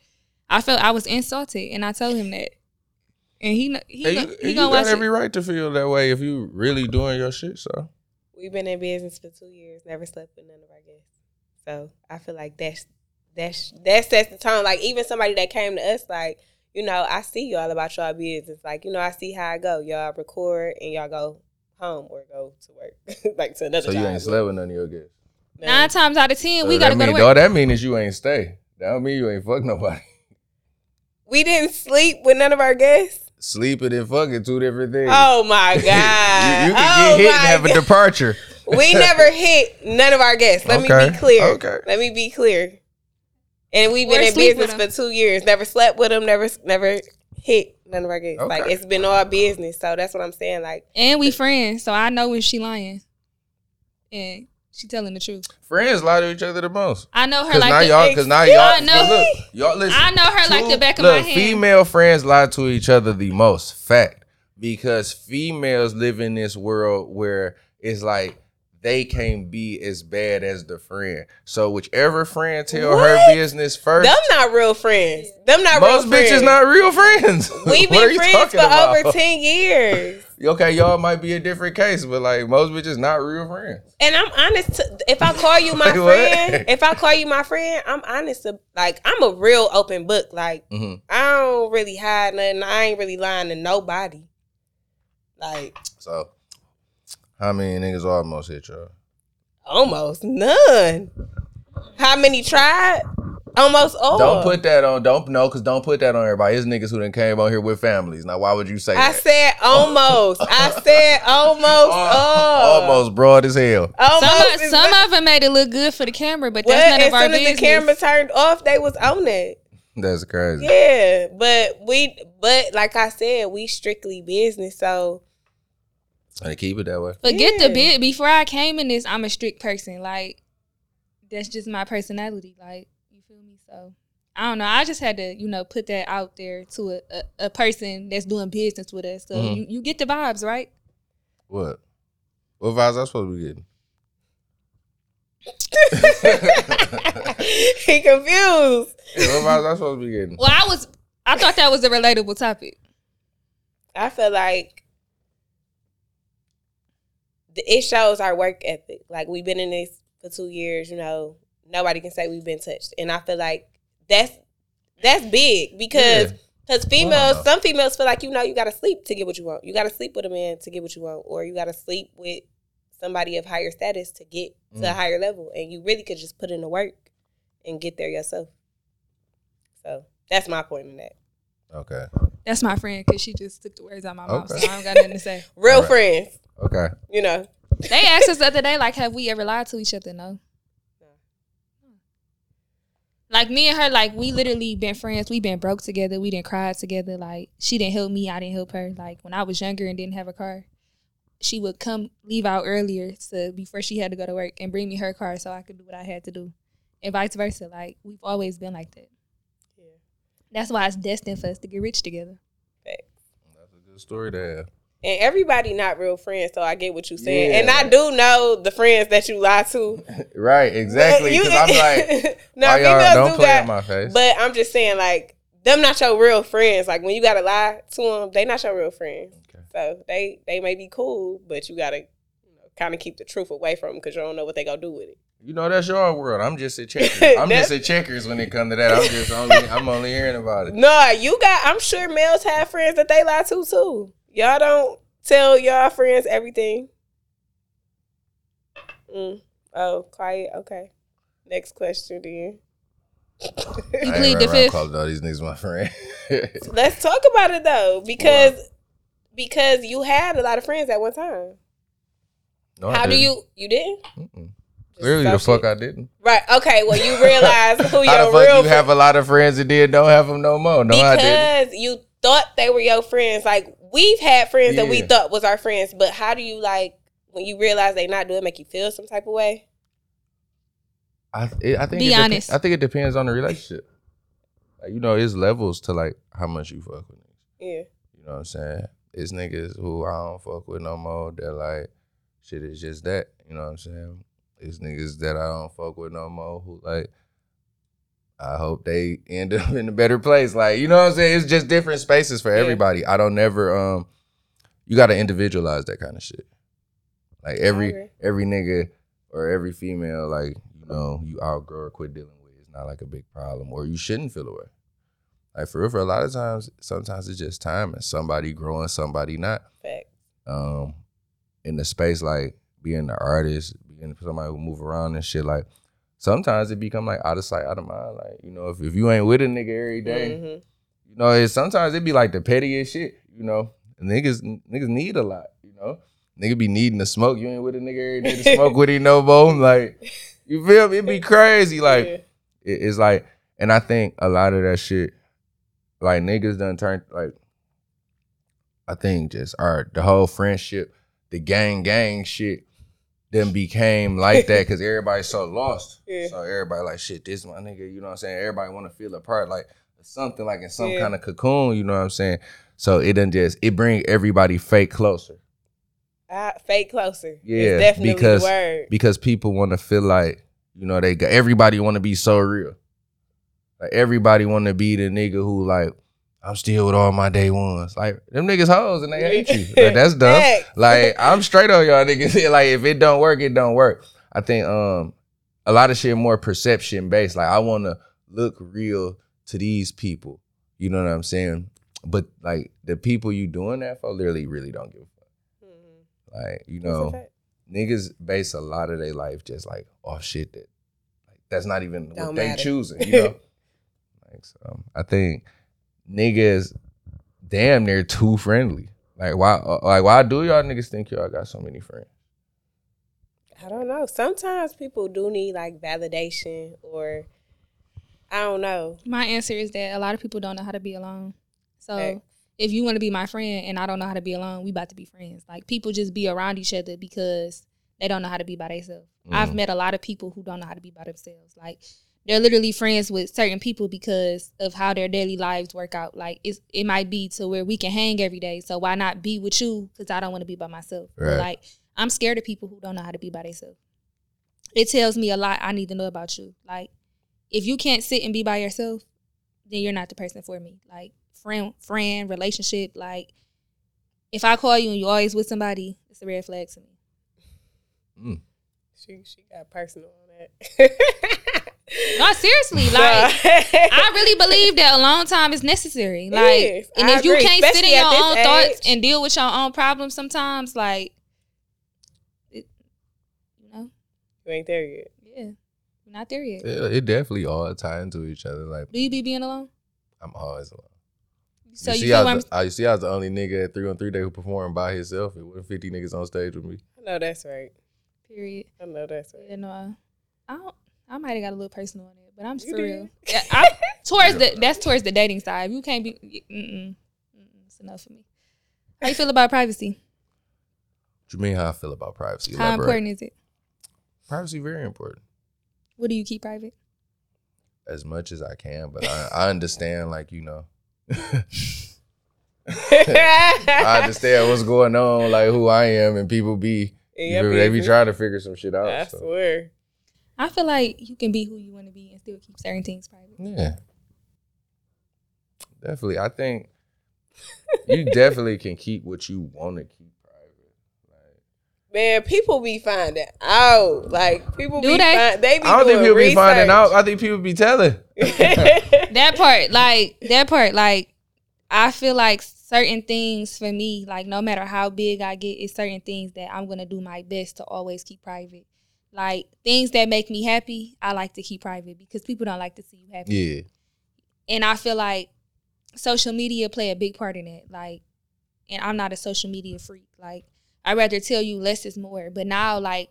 B: I felt I was insulted, and I told him that, and he he
C: Hey,
B: gon-
C: you,
B: he gonna
C: got
B: watch
C: every
B: it.
C: right to feel that way if you really doing your shit. So
A: We've been in business for two years, never slept with none of our guests. So I feel like that's that's that sets the tone. Like even somebody that came to us, like you know, I see y'all about y'all business. Like you know, I see how I go. Y'all record and y'all go home or go to work, like to another
C: so
A: job.
C: you ain't slept with none of your guests.
A: No.
B: Nine times out of ten,
C: So
B: we gotta go to
C: mean,
B: work.
C: All that means is you ain't stay. That don't mean you ain't fuck nobody.
A: We didn't sleep with none of our guests.
C: Sleeping and fucking two different things.
A: Oh my god!
C: you, you can
A: oh
C: get hit and
A: my
C: have a departure.
A: We never hit none of our guests. Let me be clear.
C: okay.
A: Let me be clear. And we've been
B: Or
A: in business for two years. Never slept with them. Never, never hit none of our guests. Like it's been all business. So that's what I'm saying. Like
B: And we friends, so I know when she lying. And she telling the truth.
C: Friends lie to each other the most.
B: I know her
C: Cause
B: like
C: now
B: the,
C: y'all, cause now y'all,
B: I know.
C: look, y'all listen.
B: I know her like the back of
C: look,
B: my hand.
C: female friends lie to each other the most. Fact, because females live in this world where it's like they can't be as bad as the friend. So whichever friend tell her business first,
A: them not real friends. Them not
C: most
A: real friends.
C: bitches not real friends.
A: We've been friends for
C: about?
A: over ten years.
C: Okay, y'all might be a different case, but like most bitches not real friends.
A: And I'm honest. If I call you my
C: Like
A: friend, if I call you my friend, I'm honest. To, like I'm a real open book. Like
C: hmm
A: I don't really hide nothing. I ain't really lying to nobody. Like
C: So, how many niggas almost hit y'all?
A: almost none. How many tried? Almost all.
C: Don't put that on. Don't no, cause don't put that on everybody. It's niggas who done came on here with families. Now, why would you say
A: I
C: that?
A: said almost. I said almost uh, all.
C: almost broad as hell.
A: Almost.
B: some of, some of them made it look good for the camera, but
A: Well,
B: that's none of our
A: soon as
B: business.
A: the camera turned off, they was on it.
C: That's crazy.
A: Yeah, but we, but like I said, we strictly business. So
C: And keep it that way.
B: Forget
A: Yeah.
B: the bit. Before I came in this, I'm a strict person. Like that's just my personality. Like you feel me? So I don't know. I just had to, you know, put that out there to a, a, a person that's doing business with us. So
C: Mhm.
B: you, you get the vibes, right?
C: What? What vibes I supposed to be getting?
A: he confused.
C: Yeah, what vibes I supposed to be getting?
B: Well, I was. I thought that was a relatable topic.
A: I feel like the, it shows our work ethic. Like we've been in this for two years. You know, nobody can say we've been touched, and I feel like that's that's big because.
C: Yeah.
A: Because females,
C: Wow.
A: some females feel like you know you gotta sleep to get what you want. You gotta sleep with a man to get what you want, or you gotta sleep with somebody of higher status to get to a
C: Mm.
A: higher level. And you really could just put in the work and get there yourself. So that's my point in that.
C: Okay.
B: That's my friend because she just took the words out of my mouth.
C: Okay.
B: So I don't got nothing to say.
A: Real
C: Alright.
A: friends,
C: Okay.
A: you know.
B: They asked us the other day, like, have we ever lied to each other? No. Like me and her, like we literally been friends. We been broke together. We didn't cry together. Like she didn't help me, I didn't help her. Like when I was younger and didn't have a car, she would come leave out earlier to before she had to go to work and bring me her car so I could do what I had to do, and vice versa. Like we've always been like that.
A: Yeah.
B: That's why it's destined for us to get rich together.
A: Facts.
C: That's a good story to have.
A: And everybody not real friends, so I get what you're saying.
C: Yeah.
A: And I do know the friends that you lie to.
C: Right, exactly.
A: You-
C: Because I'm like,
A: no,
C: y'all don't
A: do
C: play
A: got,
C: in my face.
A: But I'm just saying, like, them not your real friends. Like when you gotta lie to them, they not your real friends.
C: Okay.
A: So they they may be cool, but you gotta you know, kind of keep the truth away from them because you don't know what they gonna do with it.
C: You know that's your world. I'm just at checkers. I'm just at checkers when it comes to that. I'm just only I'm only hearing about it.
A: No, you got. I'm sure males have friends that they lie to too. Y'all don't tell y'all friends everything. Mm. Oh, quiet. Okay. Next question, then.
B: You
C: I ain't
B: plead the fifth.
C: calling all these niggas my friend.
A: Let's talk about it though, because because you had a lot of friends at one time.
C: No,
A: How do
C: didn't.
A: you? You didn't?
C: Mm-mm. Clearly the
A: associate-
C: fuck I didn't.
A: Right. Okay. Well, you realize who your How
C: the fuck
A: real
C: you have a lot of friends and then don't have them no more? No, I didn't.
A: because you thought they were your friends. Like we've had friends that we thought was our friends, but how do you like when you realize they not doing? Make you feel some type of way?
C: I, it, I think
B: Be
C: it depe-
B: honest.
C: I think it depends on the relationship. Like you know, it's levels to like how much you fuck with niggas.
A: Yeah.
C: You know what I'm saying? It's niggas who I don't fuck with no more. They're like, shit is just that. You know what I'm saying? It's niggas that I don't fuck with no more who like, I hope they end up in a better place. Like, you know what I'm saying? It's just different spaces for
A: Yeah.
C: everybody. I don't never um you gotta individualize that kind of shit. Like every every nigga or every female, like, you know, you outgrow or quit dealing with is not like a big problem. Or you shouldn't feel away. Like for real, for a lot of times, sometimes it's just time and somebody growing, somebody not.
A: Fact.
C: Um, in the space like being an artist, being being somebody who move around and shit. Like sometimes it become like out of sight, out of mind. Like you know, if, if you ain't with a nigga every day,
A: Mhm.
C: you know, it sometimes it be like the pettiest shit. You know, niggas niggas need a lot. You know, nigga be needing to smoke. You ain't with a nigga every day to smoke with him no more. Like you feel me? It be crazy. Like
A: Yeah.
C: it- it's like, and I think a lot of that shit, like niggas done turned like, I think just our the whole friendship, the gang gang shit, then became like that because everybody's so lost.
A: Yeah.
C: So everybody like shit. This my nigga. You know what I'm saying? Everybody want to feel a part, like something like in some
A: Yeah.
C: kind of cocoon. You know what I'm saying? So it done just it bring everybody fake closer
A: I, fake closer.
C: Yeah,
A: it's definitely
C: because-
A: word.
C: because people want to feel like you know they got everybody want to be so real. Like everybody want to be the nigga who like I'm still with all my day ones. Like them niggas hoes and they hate you. Like, that's dumb. Like I'm straight on y'all niggas. like if it don't work, it don't work. I think um a lot of shit more perception based. Like I want to look real to these people. You know what I'm saying? But like the people you doing that for literally really don't give a fuck.
A: Mhm.
C: Like you know niggas base a lot of their life just like off shit that like that's not even what
A: Don't
C: they
A: matter.
C: choosing, you know. like so, I think niggas damn near too friendly. Like why? uh, Like why do y'all niggas think y'all got so many friends?
A: I don't know. Sometimes people do need like validation or I don't know.
B: My answer is that a lot of people don't know how to be alone. So
A: Facts.
B: if you want to be my friend and I don't know how to be alone, we about to be friends. Like people just be around each other because they don't know how to be by themselves. I've
C: Mhm.
B: met a lot of people who don't know how to be by themselves. Like they're literally friends with certain people because of how their daily lives work out. Like it's, it might be to where we can hang every day. So why not be with you? Because I don't want to be by myself.
C: Right.
B: like I'm scared of people who don't know how to be by themselves. It tells me a lot I need to know about you. Like if you can't sit and be by yourself, then you're not the person for me. Like friend, friend, relationship. Like if I call you and you always with somebody, it's a red flag to me.
C: Mm.
A: She she got personal on that.
B: No, seriously, like I really believe that alone time is necessary. Like,
A: is.
B: and
A: I
B: if you
A: agree,
B: can't sit in your
A: this
B: own thoughts and deal with your own problems, sometimes, like, it, you know,
A: you ain't there yet.
B: yeah, we're not there yet.
C: It, it definitely all tie into each other. Like
B: Do you be being alone?
C: I'm always alone.
B: So
C: you
B: you,
C: see, I was, the, I, you see, I was the only nigga at 313 day who performed by himself. It wasn't 50 niggas on stage with me.
A: I know that's right.
B: period.
A: I know that's right.
B: You know, I, I don't. I might have got a little personal on it, but I'm
A: You
B: for real. Yeah, I, towards the that's towards the dating side. You can't be. Mm-mm, mm-mm, it's enough for me. How you feel about privacy?
C: What you mean how I feel about privacy?
B: How
C: Elaborate.
B: important is it?
C: Privacy very important.
B: What do you keep private?
C: As much as I can, but I, I understand like, you know. I understand what's going on, like who I am, and people be
A: In
C: you
A: your
C: they be trying to figure some shit out.
A: I
C: so.
A: swear.
B: I feel like you can be who you want to be and still keep certain things private.
C: Yeah, definitely. I think you definitely can keep what you want to keep private. Like,
A: Man, people be finding out. Like people
B: Do
A: be
B: they?
A: Find, they be
C: I don't think
A: doing
C: people be finding out. I think people be telling.
B: That part, like that part, like I feel like certain things for me, like no matter how big I get, it's certain things that I'm gonna do my best to always keep private. Like things that make me happy, I like to keep private because people don't like to see you happy.
C: Yeah,
B: And I feel like social media play a big part in it. Like, and I'm not a social media freak. Like, I'd rather tell you less is more. But now, like,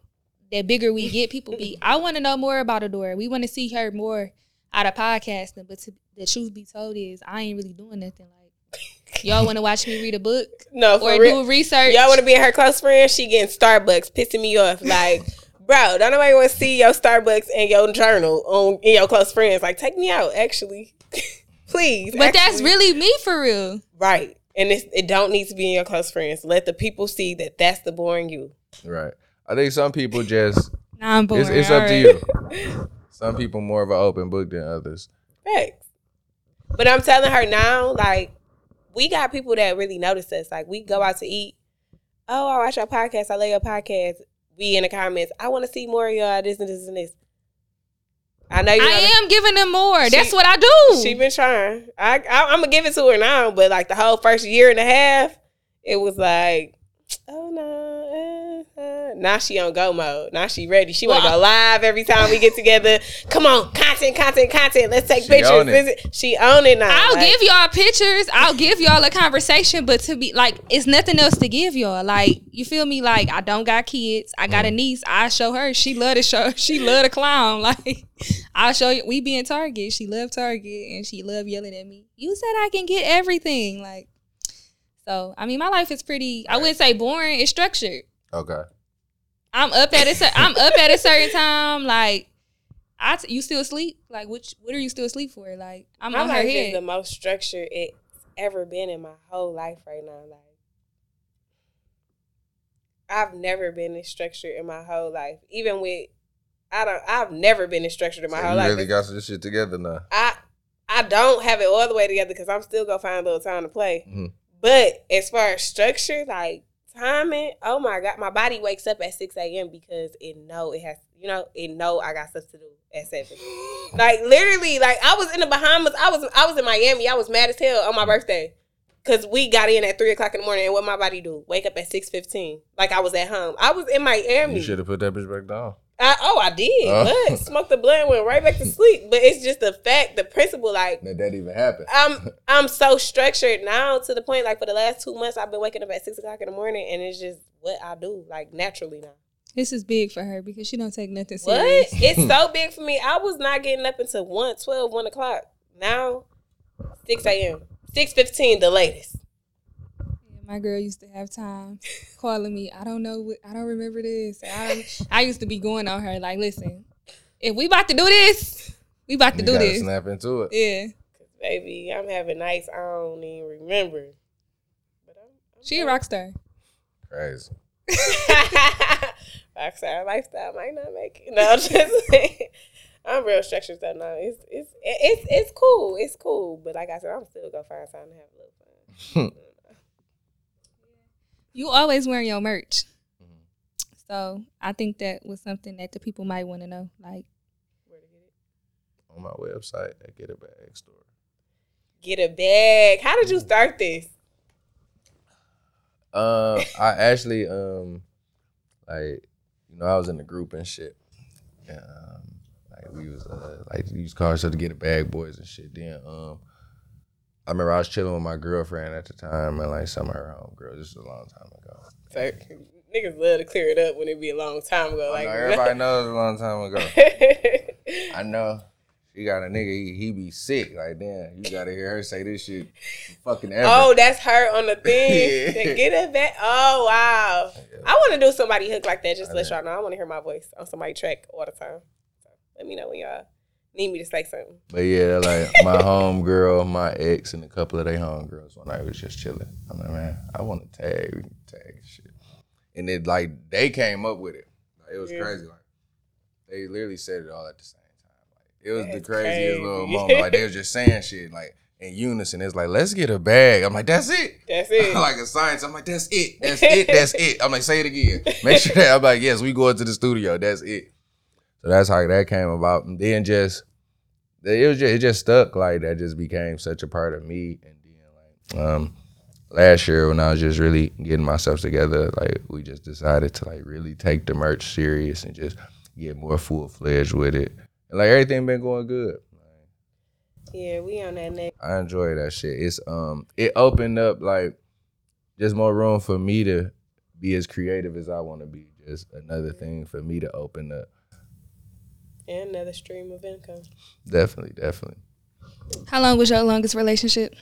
B: the bigger we get, people be, I want to know more about Adore. We want to see her more out of podcasting. But to, the truth be told is, I ain't really doing nothing. Like, y'all want to watch me read a book
A: no, for
B: or
A: real.
B: do research?
A: Y'all want to be her close friend? She getting Starbucks, pissing me off. Like, bro, don't nobody want to see your Starbucks and your journal on in your close friends. Like, take me out, actually, please.
B: but that's really me for real.
A: right. And it's, it don't need to be in your close friends. Let the people see that that's the boring you.
C: right. I think some people just
B: Nah, I'm boring.
C: it's, it's up to you. Some people more of an open book than others.
A: Facts. But I'm telling her now, like, we got people that really notice us. Like, we go out to eat. Oh, I watch your podcast. I love your podcast. We in the comments. I want to see more of y'all. This and this and this. I know you.
B: I am giving them more. That's what I do.
A: She been trying. I, I I'm gonna give it to her now, but like the whole first year and a half, it was like, oh. Now she on go mode. Now she ready. She want to go live every time we get together. Come on, content, content, content. Let's take
C: She
A: pictures.
C: own it.
A: She own it now.
B: I'll
A: Like,
B: give y'all pictures. I'll give y'all a conversation, but to be like, it's nothing else to give y'all. Like, you feel me? Like, I don't got kids. I got a
C: Mm.
B: niece. I show her. She love to show. She love to clown. Like, I'll show you. We be in Target. She love Target, and she love yelling at me. You said I can get everything. Like, so I mean, my life is pretty. I wouldn't say boring. It's structured.
C: Okay.
B: I'm up at a cer- I'm up at a certain time. Like, I t- you still asleep? Like, which what are you still asleep for? Like, I'm
A: my
B: on her head.
A: is the most structured it's ever been in my whole life right now. Like, I've never been this structured in my whole life. Even with, I don't. I've never been this structured in my
C: So
A: whole
C: you
A: life.
C: really got this shit together now.
A: I I don't have it all the way together because I'm still gonna find a little time to play.
C: Mhm.
A: But as far as structure, like timing, oh my god, my body wakes up at six a.m. because it know it has, you know, it know I got stuff to do at seven. like literally, like I was in the Bahamas, I was I was in Miami, I was mad as hell on my mm-hmm. birthday. Cause we got in at three o'clock in the morning, and what my body do? Wake up at six fifteen, like I was at home. I was in Miami.
C: You should have put that bitch back down.
A: I, oh, I did.
C: Uh.
A: But smoked the blunt, went right back to sleep. But it's just the fact, the principle. Like
C: That that even happened.
A: I'm, I'm so structured now to the point. Like for the last two months, I've been waking up at six o'clock in the morning, and it's just what I do, like naturally now.
B: This is big for her because she don't take nothing
A: What?
B: serious.
A: It's so big for me. I was not getting up until 1, 12, 1 o'clock. Now, six a.m., six fifteen, the latest.
B: My girl used to have time calling me. I don't know. What, I don't remember this. I, I used to be going on her like, listen, if we about to do this, we about to
C: You
B: do this.
C: snap into it.
B: Yeah,
A: Baby, I'm having nights I don't even remember. But I'm, I'm
B: she a rock star.
C: Crazy.
A: Rockstar lifestyle might not make it. No, I'm just saying. I'm real structured stuff now. It's it's it's it's cool. It's cool. But like I said, I'm still gonna find time to have a little fun.
B: You always wearing your merch.
C: Mm-hmm.
B: So I think that was something that the people might want to know. Like,
A: Where to get it?
C: On my website, I get a bag store.
A: Get a bag. How did you start this?
C: Um, I actually um, like you know, I was in the group and shit. And, um, like we was uh, like used cars to get a bag boys and shit. Then um, I remember I was chilling with my girlfriend at the time and like some of her homegirls. This was a long time ago.
A: So, niggas love to clear it up when it be a long time ago. Like
C: know everybody knows a long time ago. I know. She got a nigga, he, he be sick. Like, damn, you gotta hear her say this shit fucking ever.
A: Oh, that's her on the thing.
C: Yeah.
A: Get it back. Oh wow.
C: Yeah.
A: I want to do somebody hook like that. Just
C: I
A: let y'all know. I want to hear my voice on somebody track all the time. So let me know when y'all need me to say something.
C: But yeah, like my home girl, my ex, and a couple of their home girls one night was just chilling. I'm like, man, I want to tag, we can tag shit. And it like they came up with it. Like, it was
A: Yeah.
C: crazy. Like they literally said it all at the same time. Like it was
A: That's
C: the craziest little moment. Like they was just saying shit like in unison. It's like, let's get a bag. I'm like, that's it.
A: That's it.
C: like a science. I'm like, that's it. That's it. That's it. I'm like, say it again. Make sure that I'm like, yes, we go into the studio. That's it. So that's how that came about. And then just it was just it just stuck. Like that just became such a part of me. And then like um last year when I was just really getting myself together, like we just decided to like really take the merch serious and just get more full fledged with it. And like everything been going good.
A: yeah, we on that next.
C: I enjoy that shit. It's um it opened up like just more room for me to be as creative as I want to be. Just another thing for me to open up.
A: And another stream of income.
C: Definitely, definitely.
B: how long was your longest relationship?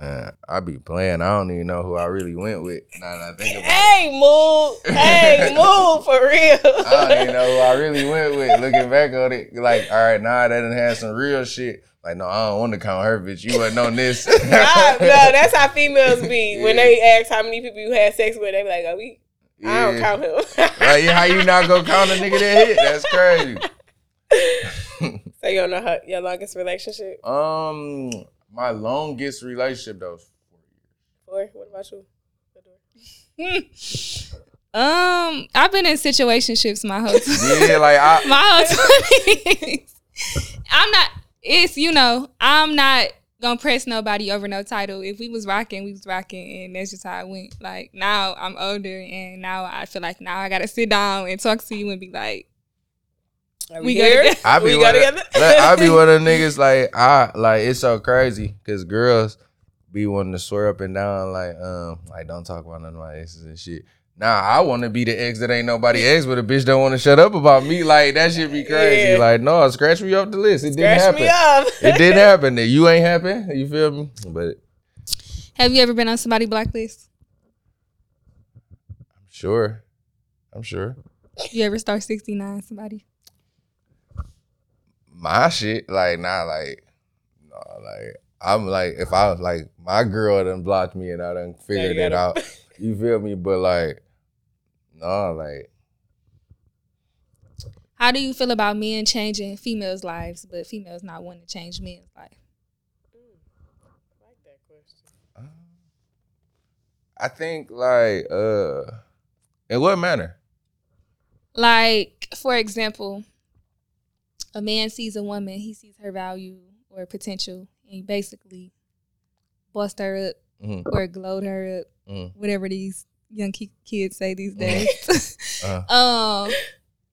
C: Man, I be playing. I don't even know who I really went with. Now that I think about it.
A: Hey, move. Hey, move for real.
C: I don't even know who I really went with. Looking back on it, like, all right, nah, that done had some real shit. Like, no, I don't want to count her, bitch. You wasn't on this.
A: Nah, no, that's how females be. When they ask how many people you had sex with, they be like, oh, we, I don't count him.
C: Like, how you not gonna count a nigga that hit? That's crazy.
A: so you don't know how, your longest relationship?
C: Um, my longest relationship though. was four years.
A: Or what about you?
B: Um, I've been in situationships my whole time.
C: Yeah, like I,
B: my whole 20s. I'm not. It's you know. I'm not gonna press nobody over no title. If we was rocking, we was rocking, and that's just how it went. Like now I'm older, and now I feel like now I gotta sit down and talk to you and be like,
A: Are
B: We
A: we,
B: go
A: here?
B: together.
C: I be
A: we
C: one
A: go
C: of,
A: together.
C: I be one of the niggas like I like it's so crazy because girls be wanting to swear up and down like um like don't talk about none of my exes and shit. Nah, I want to be the ex that ain't nobody ex, but a bitch don't want to shut up about me. Like that should be crazy.
A: Yeah.
C: Like no, scratch me off the list. It didn't happen.
A: me off.
C: It didn't happen. You ain't happen. You feel me? But
B: "Have you ever been on somebody blacklist?
C: I'm sure. I'm sure.
B: You ever start 69 somebody?
C: my shit, like not like no, like I'm like if I was like my girl done blocked me and I done figured
A: you
C: it out. You feel me? But like no, like
B: How do you feel about men changing females' lives, but females not wanting to change men's life?
A: like that question.
C: I think like uh in what manner?
B: Like, for example, a man sees a woman, he sees her value or potential, and he basically bust her up
C: Mhm.
B: or glowed her up,
C: Mhm.
B: whatever these young ki- kids say these
C: Mhm.
B: days.
C: Uh,
B: um,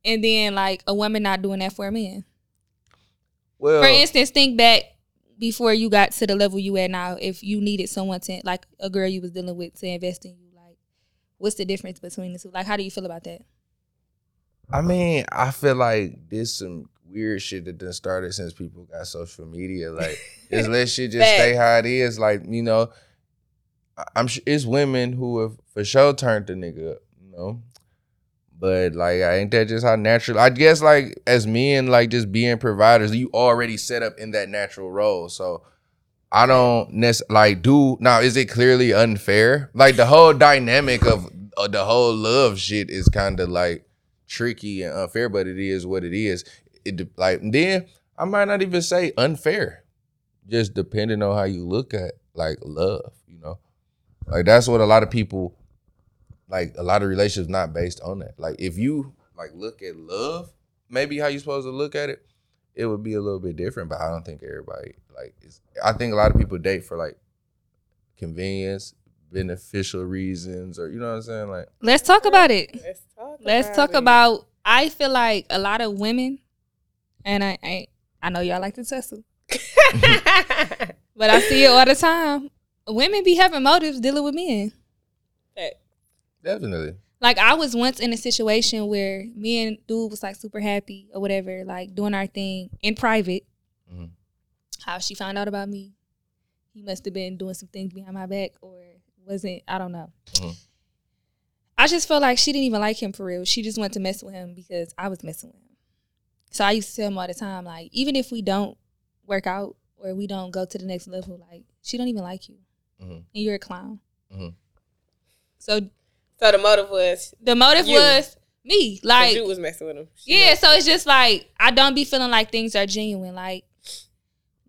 B: and then like a woman not doing that for a man.
C: well,
B: For instance, think back before you got to the level you at now. If you needed someone to like a girl you was dealing with to invest in you, like what's the difference between the two? Like, how do you feel about that?
C: I mean, I feel like there's some weird shit that done started since people got social media. Like, just let shit just stay how it is. Like, you know, I'm sure it's women who have for sure turned the nigga up, you know. But like, ain't that just how natural? I guess like as men, like just being providers, you already set up in that natural role. So I don't necessarily like do now. Is it clearly unfair? Like the whole dynamic of uh, the whole love shit is kind of like tricky and unfair, but it is what it is. It like then I might not even say unfair, just depending on how you look at like love. You know, like that's what a lot of people like. A lot of relationships not based on that. Like if you like look at love, maybe how you supposed to look at it, it would be a little bit different. But I don't think everybody like. Is, I think a lot of people date for like convenience, beneficial reasons, or you know what I'm saying, like.
B: Let's talk about it.
A: Let's talk.
B: Let's
A: about
B: talk
A: it.
B: about. I feel like a lot of women, and I, I, I know y'all like to tussle, but I see it all the time. Women be having motives dealing with men.
C: Definitely.
B: Like I was once in a situation where me and dude was like super happy or whatever, like doing our thing in private.
C: Mhm.
B: How she found out about me, he must have been doing some things behind my back or wasn't. I don't know.
C: Mhm.
B: I just felt like she didn't even like him for real. She just wanted to mess with him because I was messing with him. So I used to tell him all the time, like even if we don't work out or we don't go to the next level, like she don't even like you,
C: Mhm.
B: and you're a clown.
C: Mhm.
B: So
A: So the motive was
B: the motive
A: You.
B: was me,
A: like
B: like
A: you was messing with him. She
B: yeah.
A: was-
B: So it's just like I don't be feeling like things are genuine. Like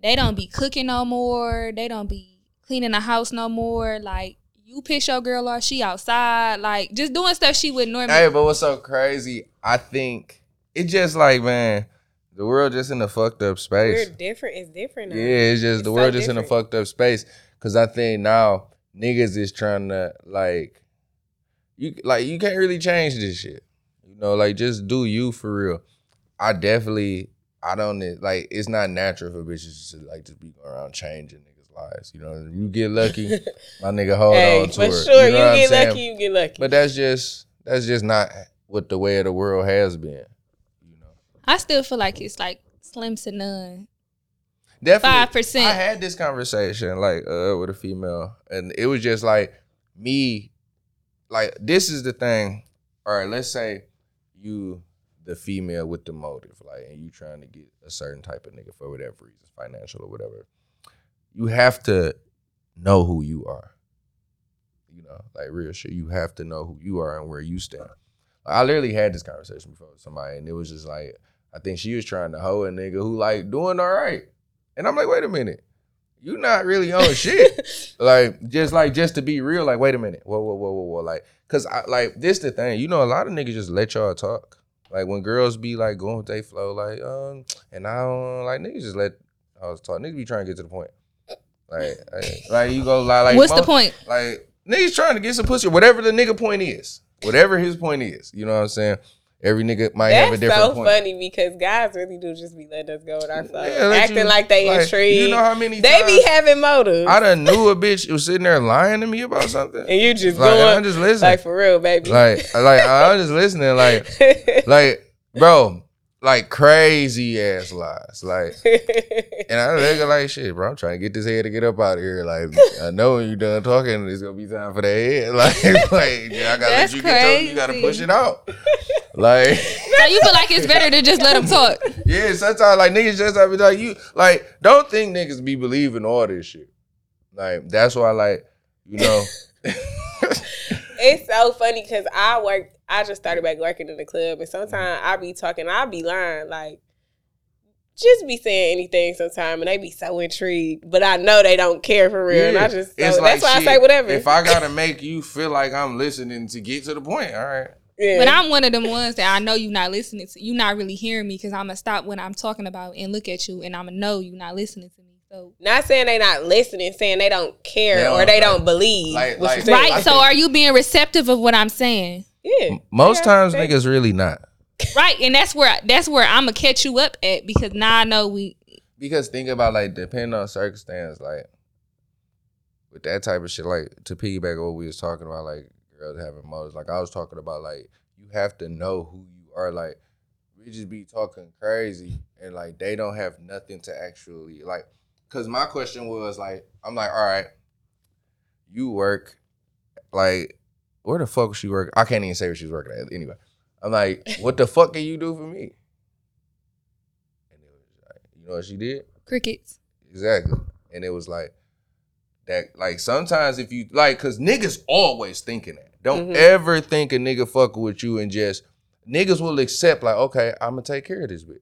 B: they don't be cooking no more. They don't be cleaning the house no more. Like you piss your girl off, she outside, like just doing stuff she would normally.
C: Hey, but what's so crazy? I think it just like man, the world just in a fucked up space.
A: we're different. It's different now.
C: Yeah, it's just
A: It's
C: the
A: so
C: world just in a fucked up space. Cause I think now niggas is trying to like you like you can't really change this shit. You know, like just do you for real. I definitely I don't like it's not natural for bitches to like just be going around changing niggas' lives. You know, you get lucky, my nigga hold
A: hey,
C: on to
A: for
C: her.
A: sure, you,
C: know what I'm
A: get
C: saying?
A: lucky, you get lucky.
C: But that's just that's just not what the way of the world has been. You know.
B: I still feel like it's like slim to none.
C: Definitely
B: 5%.
C: I had this conversation like uh with a female and it was just like me like this is the thing. All right, let's say you the female with the motive, like and you trying to get a certain type of nigga for whatever reasons, financial or whatever. You have to know who you are. You know, like real shit. You have to know who you are and where you stand. I literally had this conversation before with somebody, and it was just like, I think she was trying to hoe a nigga who like doing all right. And I'm like, wait a minute. You not really on shit. like, just like just to be real, like, wait a minute. Whoa, whoa, whoa, whoa, whoa. Like, cause I like this the thing. You know, a lot of niggas just let y'all talk. Like when girls be like going with they flow, like, um, and I don't like niggas just let I was talking. Niggas be trying to get to the point. Like, like, like you go like, like
B: What's the point?
C: Like niggas trying to get some pussy, whatever the nigga point is, whatever his point is. You know what I'm saying? Every nigga might have a
A: That's
C: different
A: so
C: point.
A: funny because guys really do just be letting us go with our flow,
C: Yeah,
A: acting
C: you-
A: like they
C: like,
A: intrigued.
C: You know how many
A: they be having motives,
C: I done knew a bitch was sitting there lying to me about something.
A: and you just
C: Like
A: going
C: I'm just listening.
A: like for real, baby.
C: Like, like I'm just listening. Like, like, bro, like crazy ass lies. Like, and I nigga like shit, bro. I'm trying to get this head to get up out of here. Like, I know when you done talking, it's gonna be time for that head. Like, like I gotta
B: That's
C: let you get your, you gotta push it out. Like,
B: So you feel like it's better to just let them talk?
C: yeah, sometimes like niggas just have to like you like don't think niggas be believing all this shit. Like that's why like you know
A: it's so funny because I work. I just started back working in the club, and sometimes I be talking. I be lying, like just be saying anything sometimes, and they be so intrigued. But I know they don't care for real, and I just so
C: It's
A: that's why
C: shit,
A: I say whatever.
C: If I gotta make you feel like I'm listening to get to the point, all right.
A: Yeah.
B: But I'm one of them ones that I know you're not listening to. You're not really hearing me because I'm gonna stop what I'm talking about and look at you, and I'm gonna know you're not listening to me. So
A: not saying they not listening, saying they don't care
C: They don't,
A: or they
C: like-
A: don't believe.
C: like- like-
B: right.
C: I
B: So
C: think-
B: are you being receptive of what I'm saying?
A: yeah,
C: Most
A: Yeah,
C: times
A: they-
C: niggas really not.
B: Right, and that's where that's where I'm gonna catch you up at because now I know we.
C: Because think about like depending on circumstance, like with that type of shit, like to piggyback on what we was talking about, like girls having motives. Like I was talking about, like you have to know who you are. Like we just be talking crazy, and like they don't have nothing to actually like. Cause my question was like, I'm like, all right, you work, like where the fuck was she working? I can't even say where she was working at. Anyway, I'm like, what the fuck can you do for me? And it was like, you know what she did?
B: Crickets.
C: Exactly. And it was like that like sometimes if you like cause niggas always thinking that. Don't
A: Mhm.
C: ever think a nigga fucking with you and just niggas will accept like, okay, I'm gonna take care of this bitch.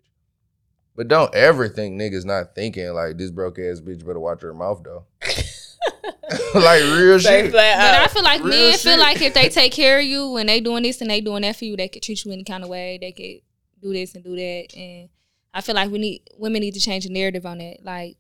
C: But don't ever think niggas not thinking like this broke ass bitch better watch her mouth though. like real
A: Say
C: shit.
A: flat
B: But I feel like
C: real
B: men
C: shit.
B: feel like if they take care of you and they doing this and they doing that for you, they could treat you any kind of way. They could do this and do that. And I feel like we need women need to change the narrative on that. Like,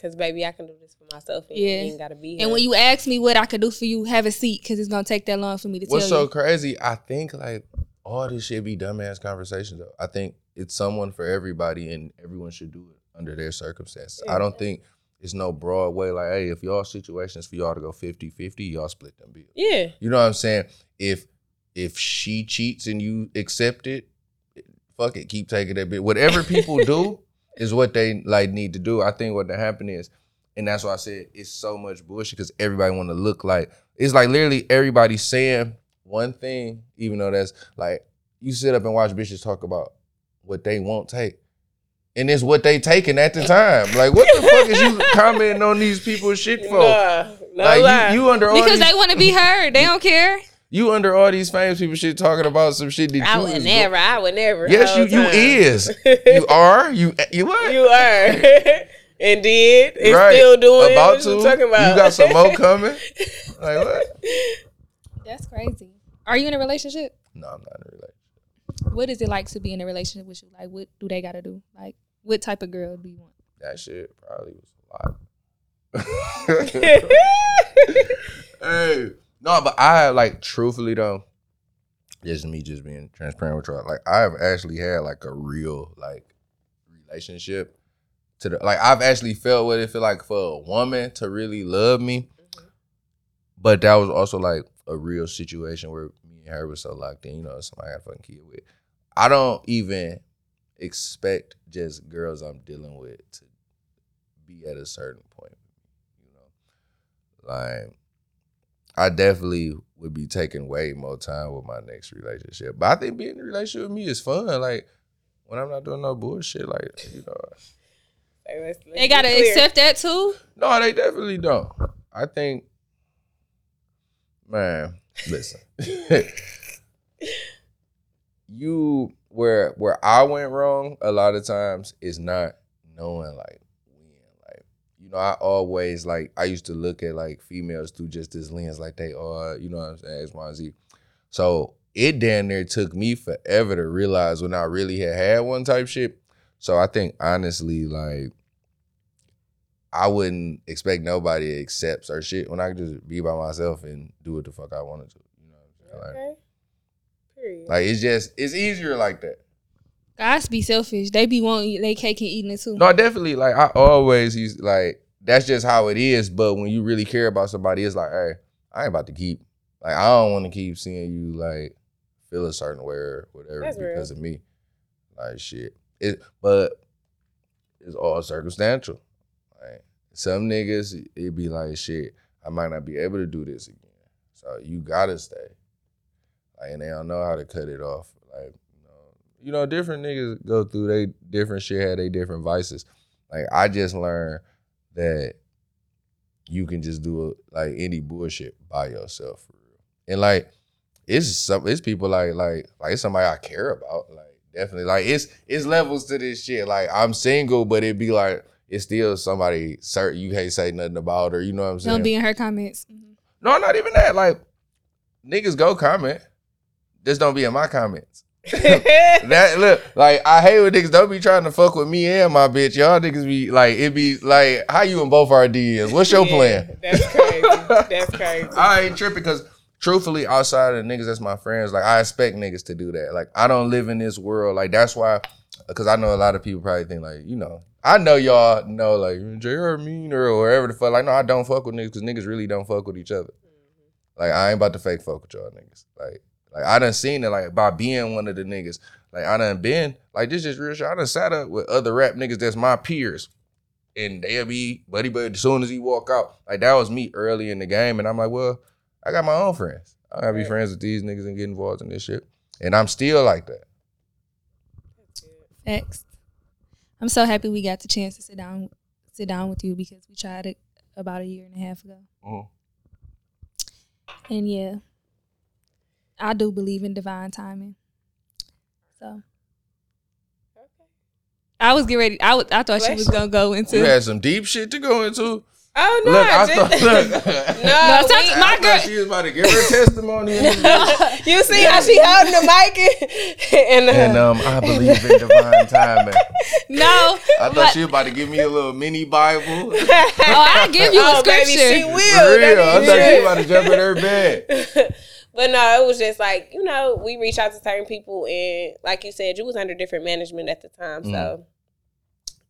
A: Cause baby, I can do this for myself. And
B: Yeah.
A: you ain't gotta be here.
B: and when you ask me what I could do for you, have a seat because it's gonna take that long for me to
C: What's
B: tell
C: so
B: you.
C: crazy? I think like all this shit be dumbass conversations though. I think it's someone for everybody and everyone should do it under their circumstances. I don't think it's no broad way like, hey, if y'all situations for y'all to go 50-50, y'all split them bills.
A: yeah,
C: You know what I'm saying? If if she cheats and you accept it, fuck it, keep taking that bit. Whatever people do is what they like need to do. I think what the happen is, and that's why I said it's so much bullshit because everybody want to look like it's like literally everybody saying one thing, even though that's like you sit up and watch bitches talk about what they won't take. And it's what they taking at the time. Like, what the fuck is you commenting on these people's shit for?
A: nah, no lie.
C: like you, you under all
B: Because
C: these
B: they want to be heard. They don't care.
C: You under all these famous people shit talking about some shit that
A: I
C: you
A: would
C: is
A: never. I would never.
C: Yes,
A: whole
C: you you is. You are. You you what?
A: you are. and did and
C: Right.
A: still doing
C: about
A: what
C: to.
A: you talking about.
C: You got some more coming. Like what?
B: That's crazy. Are you in a relationship?
C: No, I'm not in a relationship.
B: What is it like to be in a relationship with you? Like, what do they got to do? Like, what type of girl do you want?
C: That shit probably was a lot. hey, no, but I like truthfully though. Just me, just being transparent with y'all. Like I've actually had like a real like relationship to the like I've actually felt what it feel like for a woman to really love me. Mm-hmm. But that was also like a real situation where me and her was so locked in. You know, somebody I got a fucking kid with. I don't even expect just girls I'm dealing with to be at a certain point. You know, like I definitely would be taking way more time with my next relationship. But I think being in a relationship with me is fun. Like when I'm not doing no bullshit, like you know.
A: Say, let's- let's
B: They got to
A: clear.
B: accept that too.
C: No, they definitely don't. I think, man, listen. you where where I went wrong a lot of times is not knowing like you know I always like I used to look at like females through just this lens like they are you know what I'm saying X Y and Z. So it damn near took me forever to realize when I really had had one type shit. So I think honestly like I wouldn't expect nobody to accept certain shit when I could just be by myself and do what the fuck I wanted to. You know what I'm saying? Like,
A: Okay. Period.
C: like it's just it's easier like that.
B: Guys be selfish. They be wanting they cake and eating it too.
C: No, definitely. Like I always used like that's just how it is. But when you really care about somebody, it's like, hey, I ain't about to keep like I don't want to keep seeing you like feel a certain way or whatever
A: That's real.
C: because of me. Like shit. It but it's all circumstantial. Like some niggas it be like shit, I might not be able to do this again. So you gotta stay. Like and they don't know how to cut it off. Like, you know, different niggas go through they different shit, have they different vices. Like I just learned that you can just do like any bullshit by yourself for real. And like it's some it's people like like like it's somebody I care about. Like definitely. Like it's it's levels to this shit. Like I'm single, but it'd be like it's still somebody certain you can't say nothing about or you know what I'm saying?
B: Don't be in her comments. Mhm.
C: no, not even that. Like niggas go comment. Just don't be in my comments. That look, like I hate when niggas don't be trying to fuck with me and my bitch. Y'all niggas be like, it be like, how you in both our DMs? What's your
A: Yeah,
C: plan?
A: That's crazy. That's crazy.
C: I ain't tripping because truthfully, outside of the niggas that's my friends, like I expect niggas to do that. Like I don't live in this world. Like that's why, because I know a lot of people probably think like, you know, I know y'all know like JR mean or whatever the fuck. Like no, I don't fuck with niggas because niggas really don't fuck with each other. Mm-hmm. Like I ain't about to fake fuck with y'all niggas. Like like I done seen it like by being one of the niggas. Like I done been like this is real shit. I done sat up with other rap niggas that's my peers. And they'll be buddy buddy as soon as he walk out. Like that was me early in the game. And I'm like, well, I got my own friends. I gotta be
A: Right.
C: friends with these niggas and get involved in this shit. And I'm still like that.
B: Facts. I'm so happy we got the chance to sit down sit down with you because we tried it about a year and a half ago.
C: Mhm.
B: And yeah, I do believe in divine timing. So I was getting ready. I was, I thought she was gonna go into.
C: You had some deep shit to go into.
A: Oh no!
C: Look, I
A: just-
C: thought look.
A: no,
B: No,
A: we-
B: sometimes my
C: I
B: girl-
C: thought she was about to give her testimony. in this bitch.
A: you see how she holding the mic and, and, uh,
C: and um, I believe in divine timing.
B: no,
C: I thought she was about to give me a little mini Bible.
B: oh, I give you a
A: oh, baby,
B: scripture.
A: she
C: For
A: will.
C: real. I thought she was about to jump in her bed.
A: But no, it was just like you know, we reach out to certain people, and like you said, you was under different management at the time,
C: Mm.
A: so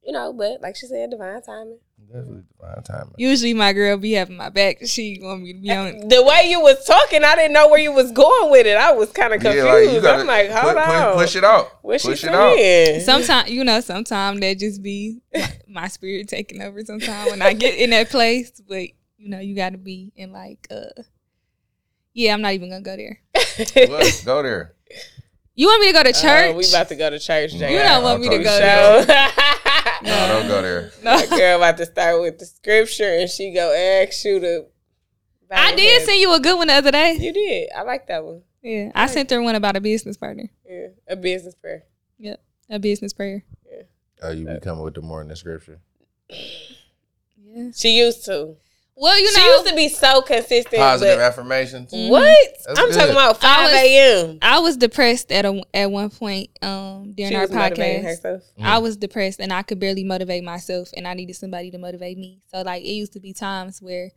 A: you know. But like she said, divine timing.
C: Definitely divine timing.
B: Usually my girl be having my back. She want me to be on.
A: The way you was talking, I didn't know where you was going with it. I was kind of confused.
C: Yeah, like gotta
A: I'm like, hold
C: pu- pu-
A: on,
C: push it out.
A: What
C: push it out.
A: saying?
B: Sometimes you know, sometimes that just be my, my spirit taking over. Sometimes when I get in that place, but you know, you got to be in like, uh, yeah, I'm not even gonna go there.
C: What? Go there.
B: You want me to go to uh, church?
A: Oh, we about to go to church, Jay.
B: You don't want me to
C: oh,
B: go
C: talk
B: there.
C: No, don't go there.
A: that girl about to start with the scripture, and she go ask you to.
B: I did send you a good one the other day.
A: You did. I like that one.
B: Yeah, I sent her one about a business partner.
A: Yeah, a business prayer.
B: Yep, a business prayer.
C: Oh, you be coming with the more in the scripture.
B: Yeah.
A: She used to.
B: Well, you know,
A: she
B: know,
A: used to be so consistent.
C: Positive affirmations.
A: what?
C: That's
A: I'm
C: good.
A: talking about five
B: was-
A: a.m.
B: I was depressed at a at one point um during
A: She
B: our
A: was motivating
B: podcast.
A: herself.
B: I was depressed and I could barely motivate myself and I needed somebody to motivate me. So like it used to be times where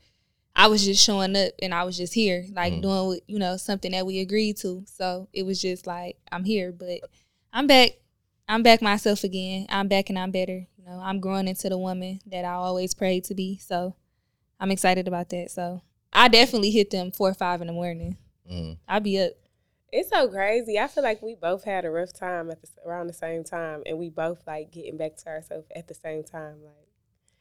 B: I was just showing up and I was just here, like
C: Mm.
B: doing what- you know, something that we agreed to. So it was just like I'm here, but I'm back. I'm back myself again. I'm back and I'm better. You know, I'm growing into the woman that I always prayed to be. So I'm excited about that. So I definitely hit them four or five in the morning.
C: Mm.
B: I'll be up.
A: It's so crazy. I feel like we both had a rough time at the around the same time, and we both like getting back to ourselves at the same time. Like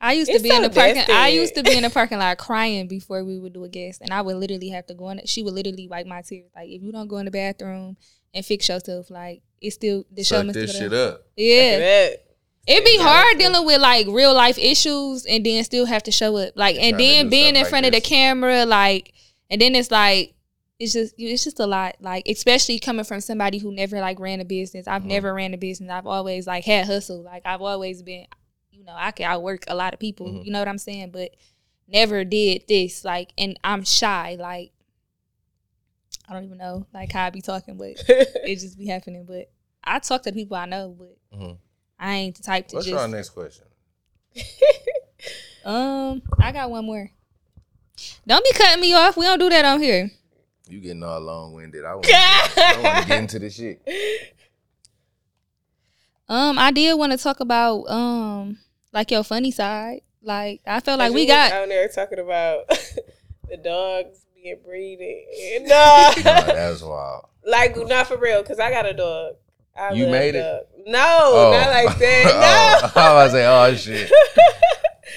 B: I used to
A: It's
B: be in the parking. I used to be in the parking lot crying before we would do a guest, and I would literally have to go in. She would literally wipe my tears. Like if you don't go in the bathroom and fix yourself, like it's still the show
C: Suck
B: must
C: this
B: go
C: shit
B: down.
C: up.
B: Yeah, it'd be hard dealing with like real life issues and then still have to show up. Like and then being in
C: like
B: front of the camera, like and then it's like. It's just it's just a lot, like especially coming from somebody who never like ran a business. I've
C: Mhm.
B: never ran a business. I've always like had hustle. Like I've always been you know, I can outwork a lot of people.
C: Mhm.
B: You know what I'm saying? But never did this. Like, and I'm shy. Like, I don't even know like how I be talking, but it just be happening. But I talk to the people I know, but
C: Mhm.
B: I ain't the type to
C: What's
B: just.
C: our next question?
B: Um, I got one more. Don't be cutting me off. We don't do that on here.
C: You getting all long winded. I want I to get into the shit.
B: Um, I did want to talk about um like your funny side. Like I felt like we
A: was
B: got
A: down there talking about the dogs being breeding. No,
C: No, that's wild.
A: like not for real, cause I got a dog. I
C: You made it?
A: dogs. No, not oh. like that.
C: oh, I was say, oh shit.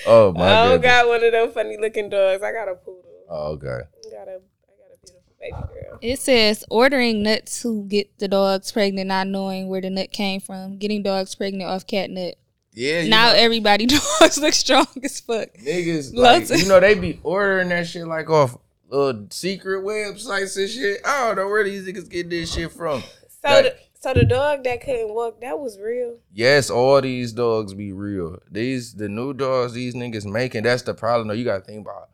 C: Oh my
A: god. I don't got one of them funny looking dogs. I got a poodle.
C: Oh, okay.
A: I got a, I got a beautiful baby girl.
B: it says ordering nuts to get the dogs pregnant, not knowing where the nut came from, getting dogs pregnant off cat nut.
C: Yeah.
B: Now
C: know,
B: everybody dogs look strong as fuck.
C: niggas like
B: Lots
C: you know they be ordering that shit like off little secret websites and shit. I don't know where these niggas get this shit from.
A: So,
C: Like-
A: the, so the dog that couldn't walk, that was real.
C: Yes, all these dogs be real. These the new dogs these niggas making. That's the problem. though. you gotta think about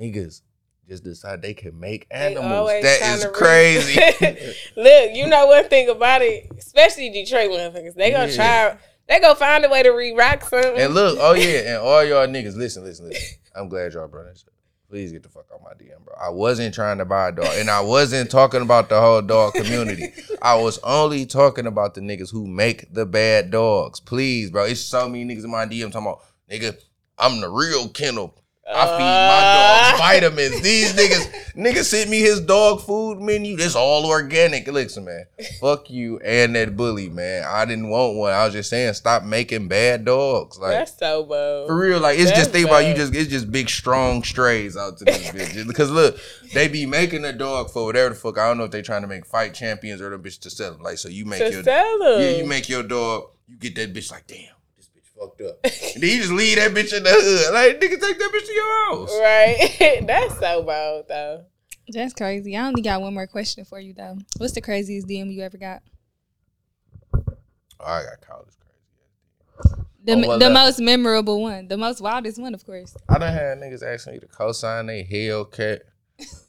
C: niggas just decide they can make animals. That is crazy.
A: Look, you know one thing about it, especially Detroit motherfuckers. They gonna
C: Yeah.
A: try. They gonna find a way to re-rock something.
C: and look, oh yeah, and all y'all niggas, listen, listen, listen. I'm glad y'all brought that shit. Please get the fuck out my DM, bro. I wasn't trying to buy a dog, and I wasn't talking about the whole dog community. I was only talking about the niggas who make the bad dogs. Please, bro. It's so many niggas in my DM talking about, nigga, I'm the real kennel. I feed my uh. dog vitamins. These niggas, niggas sent me his dog food menu. This all organic. Listen, man. Fuck you and that bully, man. I didn't want one. I was just saying, stop making bad dogs. Like
A: That's so bold.
C: for real, like it's
A: That's
C: just think about you just it's just big strong strays out to this bitch. Because look, they be making a dog for whatever the fuck. I don't know if they trying to make fight champions or the bitch to sell them. Like so you make
A: To
C: your
A: sell them.
C: yeah, you make your dog, you get that bitch like, damn, fucked up. and then you just leave that bitch in the hood. Like nigga take that bitch to your house.
A: Right. That's so bold though.
B: That's crazy. I only got one more question for you though. What's the craziest DM you ever got?
C: Oh, I got college crazy.
B: The, oh,
C: On what
B: the
C: level?
B: most memorable one, the most wildest one, of course.
C: I done had niggas asking me to co-sign they Hellcat.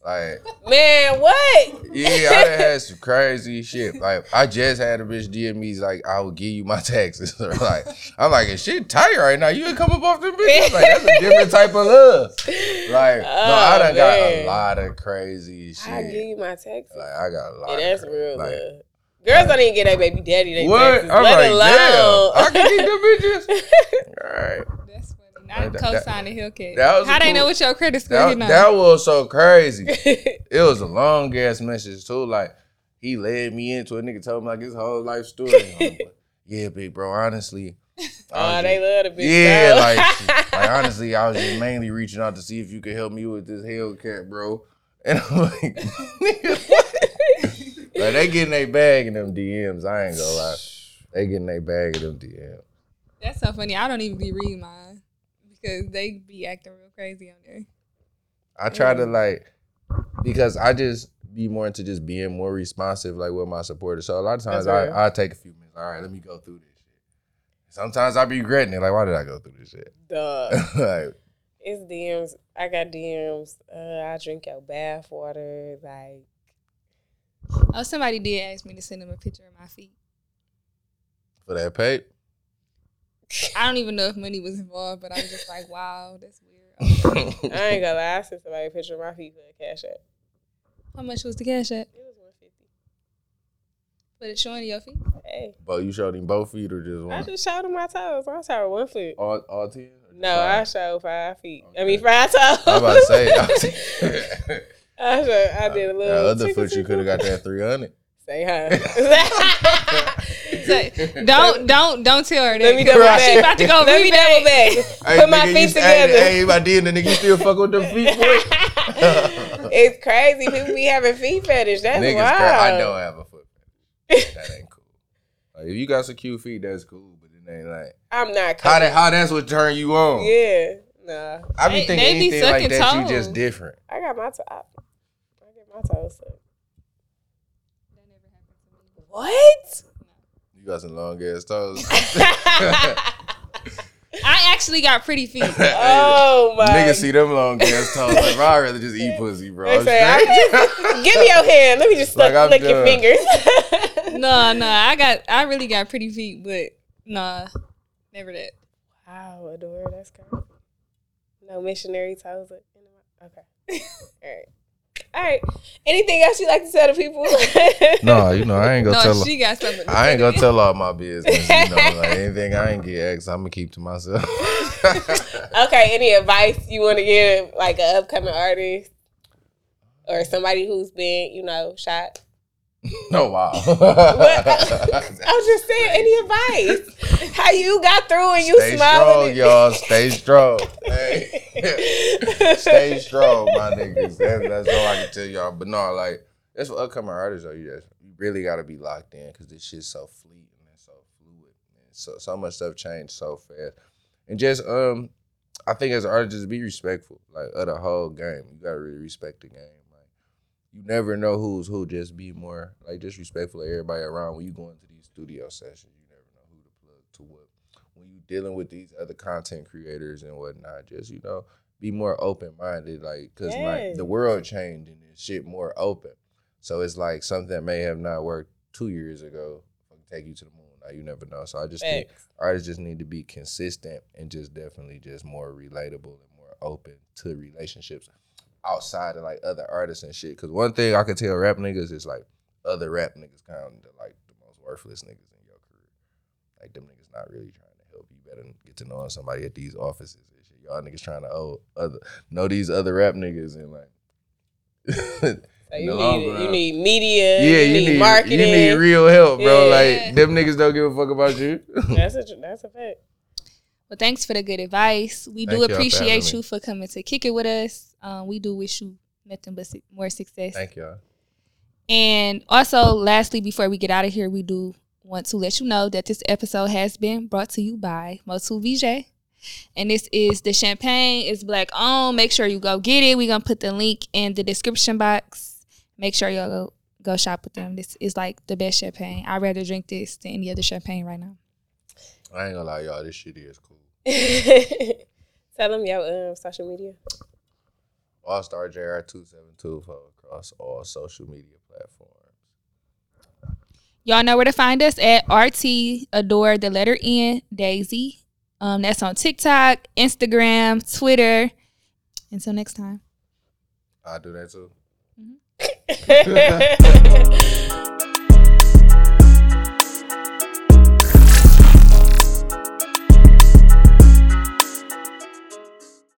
C: Like
A: Man, what?
C: Yeah, I done had some crazy shit. Like I just had a bitch DM me like I will give you my taxes. Like I'm like, "Is shit tight right now. You ain't come up off the bitch. Like that's a different type of love. Like no, I
A: Oh,
C: done got a lot of crazy shit.
A: I give you my taxes.
C: Like I got a lot.
A: Yeah,
C: of
A: that's
C: crazy-
A: real
C: like,
A: love. Girls don't even get their baby daddy their
C: What?
A: taxes.
C: I'm
A: let
C: like,
A: alone.
C: I can get them bitches. All right.
B: That's funny.
C: That-
B: Not co-signing Hellcat.
C: that was
B: How they
C: cool-
B: know what your credit score
C: That, that was so crazy. It was a long ass message too. Like he led me into a nigga told me like his whole life story. Like, yeah, big bro. Honestly,
A: oh, they love the bitch.
C: yeah,
A: bro.
C: like, like honestly, I was just mainly reaching out to see if you could help me with this Hellcat, bro. And I'm like, nigga, like they getting their bag in them DMs. I ain't gonna lie, they getting their bag in them DMs.
B: That's so funny. I don't even be reading mine because they be acting real crazy on there.
C: I try to like because I just be more into just being more responsive, like with my supporters. So a lot of times
A: That's.
C: I I take a few minutes. All right, let me go through this shit. Sometimes I be regretting it. Like, why did I go through this shit?
A: Dog.
C: like,
A: It's DMs. I got DMs. Uh, I drink your bath water. Like,
B: Oh, somebody did ask me to send them a picture of my feet.
C: for that pay.
B: I don't even know if money was involved, but I was just like, wow, that's weird.
A: I ain't gonna lie. I sent somebody a picture of my feet for a cash app.
B: How much was the cash app?
A: It was one fifty.
B: But it's showing your feet.
A: Hey,
C: but you showed him both feet or just one?
A: I just showed him my toes. I showed one foot.
C: all, all ten? or just
A: No, I showed five feet. I mean five toes.
C: I was about to say.
A: I, showed, I did a
C: that
A: little.
C: other
A: tickle,
C: foot, you could have got that three hundred.
A: Say hi.
B: So, don't don't don't tell her that.
A: Let me double
B: Right.
A: back.
B: She about to go
A: Let me double
B: that.
A: back. Put my
C: nigga,
A: feet
C: you-
A: together.
C: Hey, hey, my D, the nigga, you still fuck with them feet, boy?
A: it's crazy. People be having feet fetish. That's
C: Niggas,
A: wild.
C: cra- I don't have a foot fetish. That ain't cool. Like, if you got some cute feet, that's cool. But it ain't like
A: I'm not.
C: how
A: Coming.
C: that how that's what turn you on.
A: Yeah. Nah.
C: I be
B: They-
C: thinking
B: they be
C: anything like
B: sucking
C: that, you just different.
A: I got my top. I, I get my toes sucked. What?
C: You got some long ass toes.
B: I actually got pretty feet.
A: oh my.
C: Niggas see them long ass toes. Like, bro, I'd rather just eat pussy, bro.
A: They say, just, give me your hand. Let me just
C: Like,
A: suck,
C: I'm
A: lick your fingers.
B: no, no, I got I really got pretty feet, but nah, never that.
A: wow, Adore, that's crazy. No missionary toes. are Okay. All right. All right. Anything else you like to tell the people?
C: No, you know I ain't gonna
B: No,
C: tell.
B: she got something. to
C: I ain't gonna
B: you.
C: tell all my business. You know, like anything I ain't get asked, I'm gonna keep to myself.
A: okay. Any advice you want to give, like an upcoming artist or somebody who's been, you know, shot?
C: No, wow.
A: What? I was just saying, any advice? How you got through and you
C: Stay
A: smiling?
C: strong, y'all. Stay strong. Hey. Stay strong, my niggas. That, that's all I can tell y'all. But no, like that's for upcoming artists. Though, you just you really got to be locked in because this shit's so fleeting and so fluid, man. so so much stuff changed so fast. And just um, I think as artists, just be respectful, like of the whole game. You gotta really respect the game. You never know who's who. Just be more like just respectful of everybody around when you go into these studio sessions. You never know who to plug to what when you dealing with these other content creators and whatnot, just you know, be more open minded, like because like the world changed and this shit more open. So it's like something that may have not worked two years ago can take you to the moon. Now you never know. So I just think artists just need to be consistent and just definitely just more relatable and more open to relationships outside of like other artists and shit. Because one thing I can tell rap niggas is like other rap niggas kind of like the most worthless niggas in your career. Like them niggas not really trying to help you. Better get to know somebody at these offices and shit. Y'all niggas trying to owe other know these other rap niggas and like.
A: So you need you
C: run.
A: need media.
C: yeah,
A: you, need, marketing.
C: You need real help, bro.
A: Yeah.
C: Like them niggas don't give a fuck about you.
A: that's a that's a fact.
B: Well, thanks for the good advice. We
C: Thank
B: do
C: y'all for
B: appreciate
C: me.
B: you for coming to kick it with us. Um, we do wish you nothing but su- more success.
C: Thank y'all.
B: And also, lastly, before we get out of here, we do want to let you know that this episode has been brought to you by Motu VJ. And this is the champagne. It's black owned. Make sure you go get it. We're going to put the link in the description box. Make sure y'all go, go shop with them. This is like the best champagne. I'd rather drink this than any other champagne right now.
C: I ain't gonna lie, y'all. This shit is cool.
A: Tell them your um, social media.
C: All Star JR two seven two for across all social media platforms.
B: Y'all know where to find us at RT Adore the letter N Daisy. Um, that's on TikTok, Instagram, Twitter. Until next time.
C: I do that too.
A: Mm-hmm.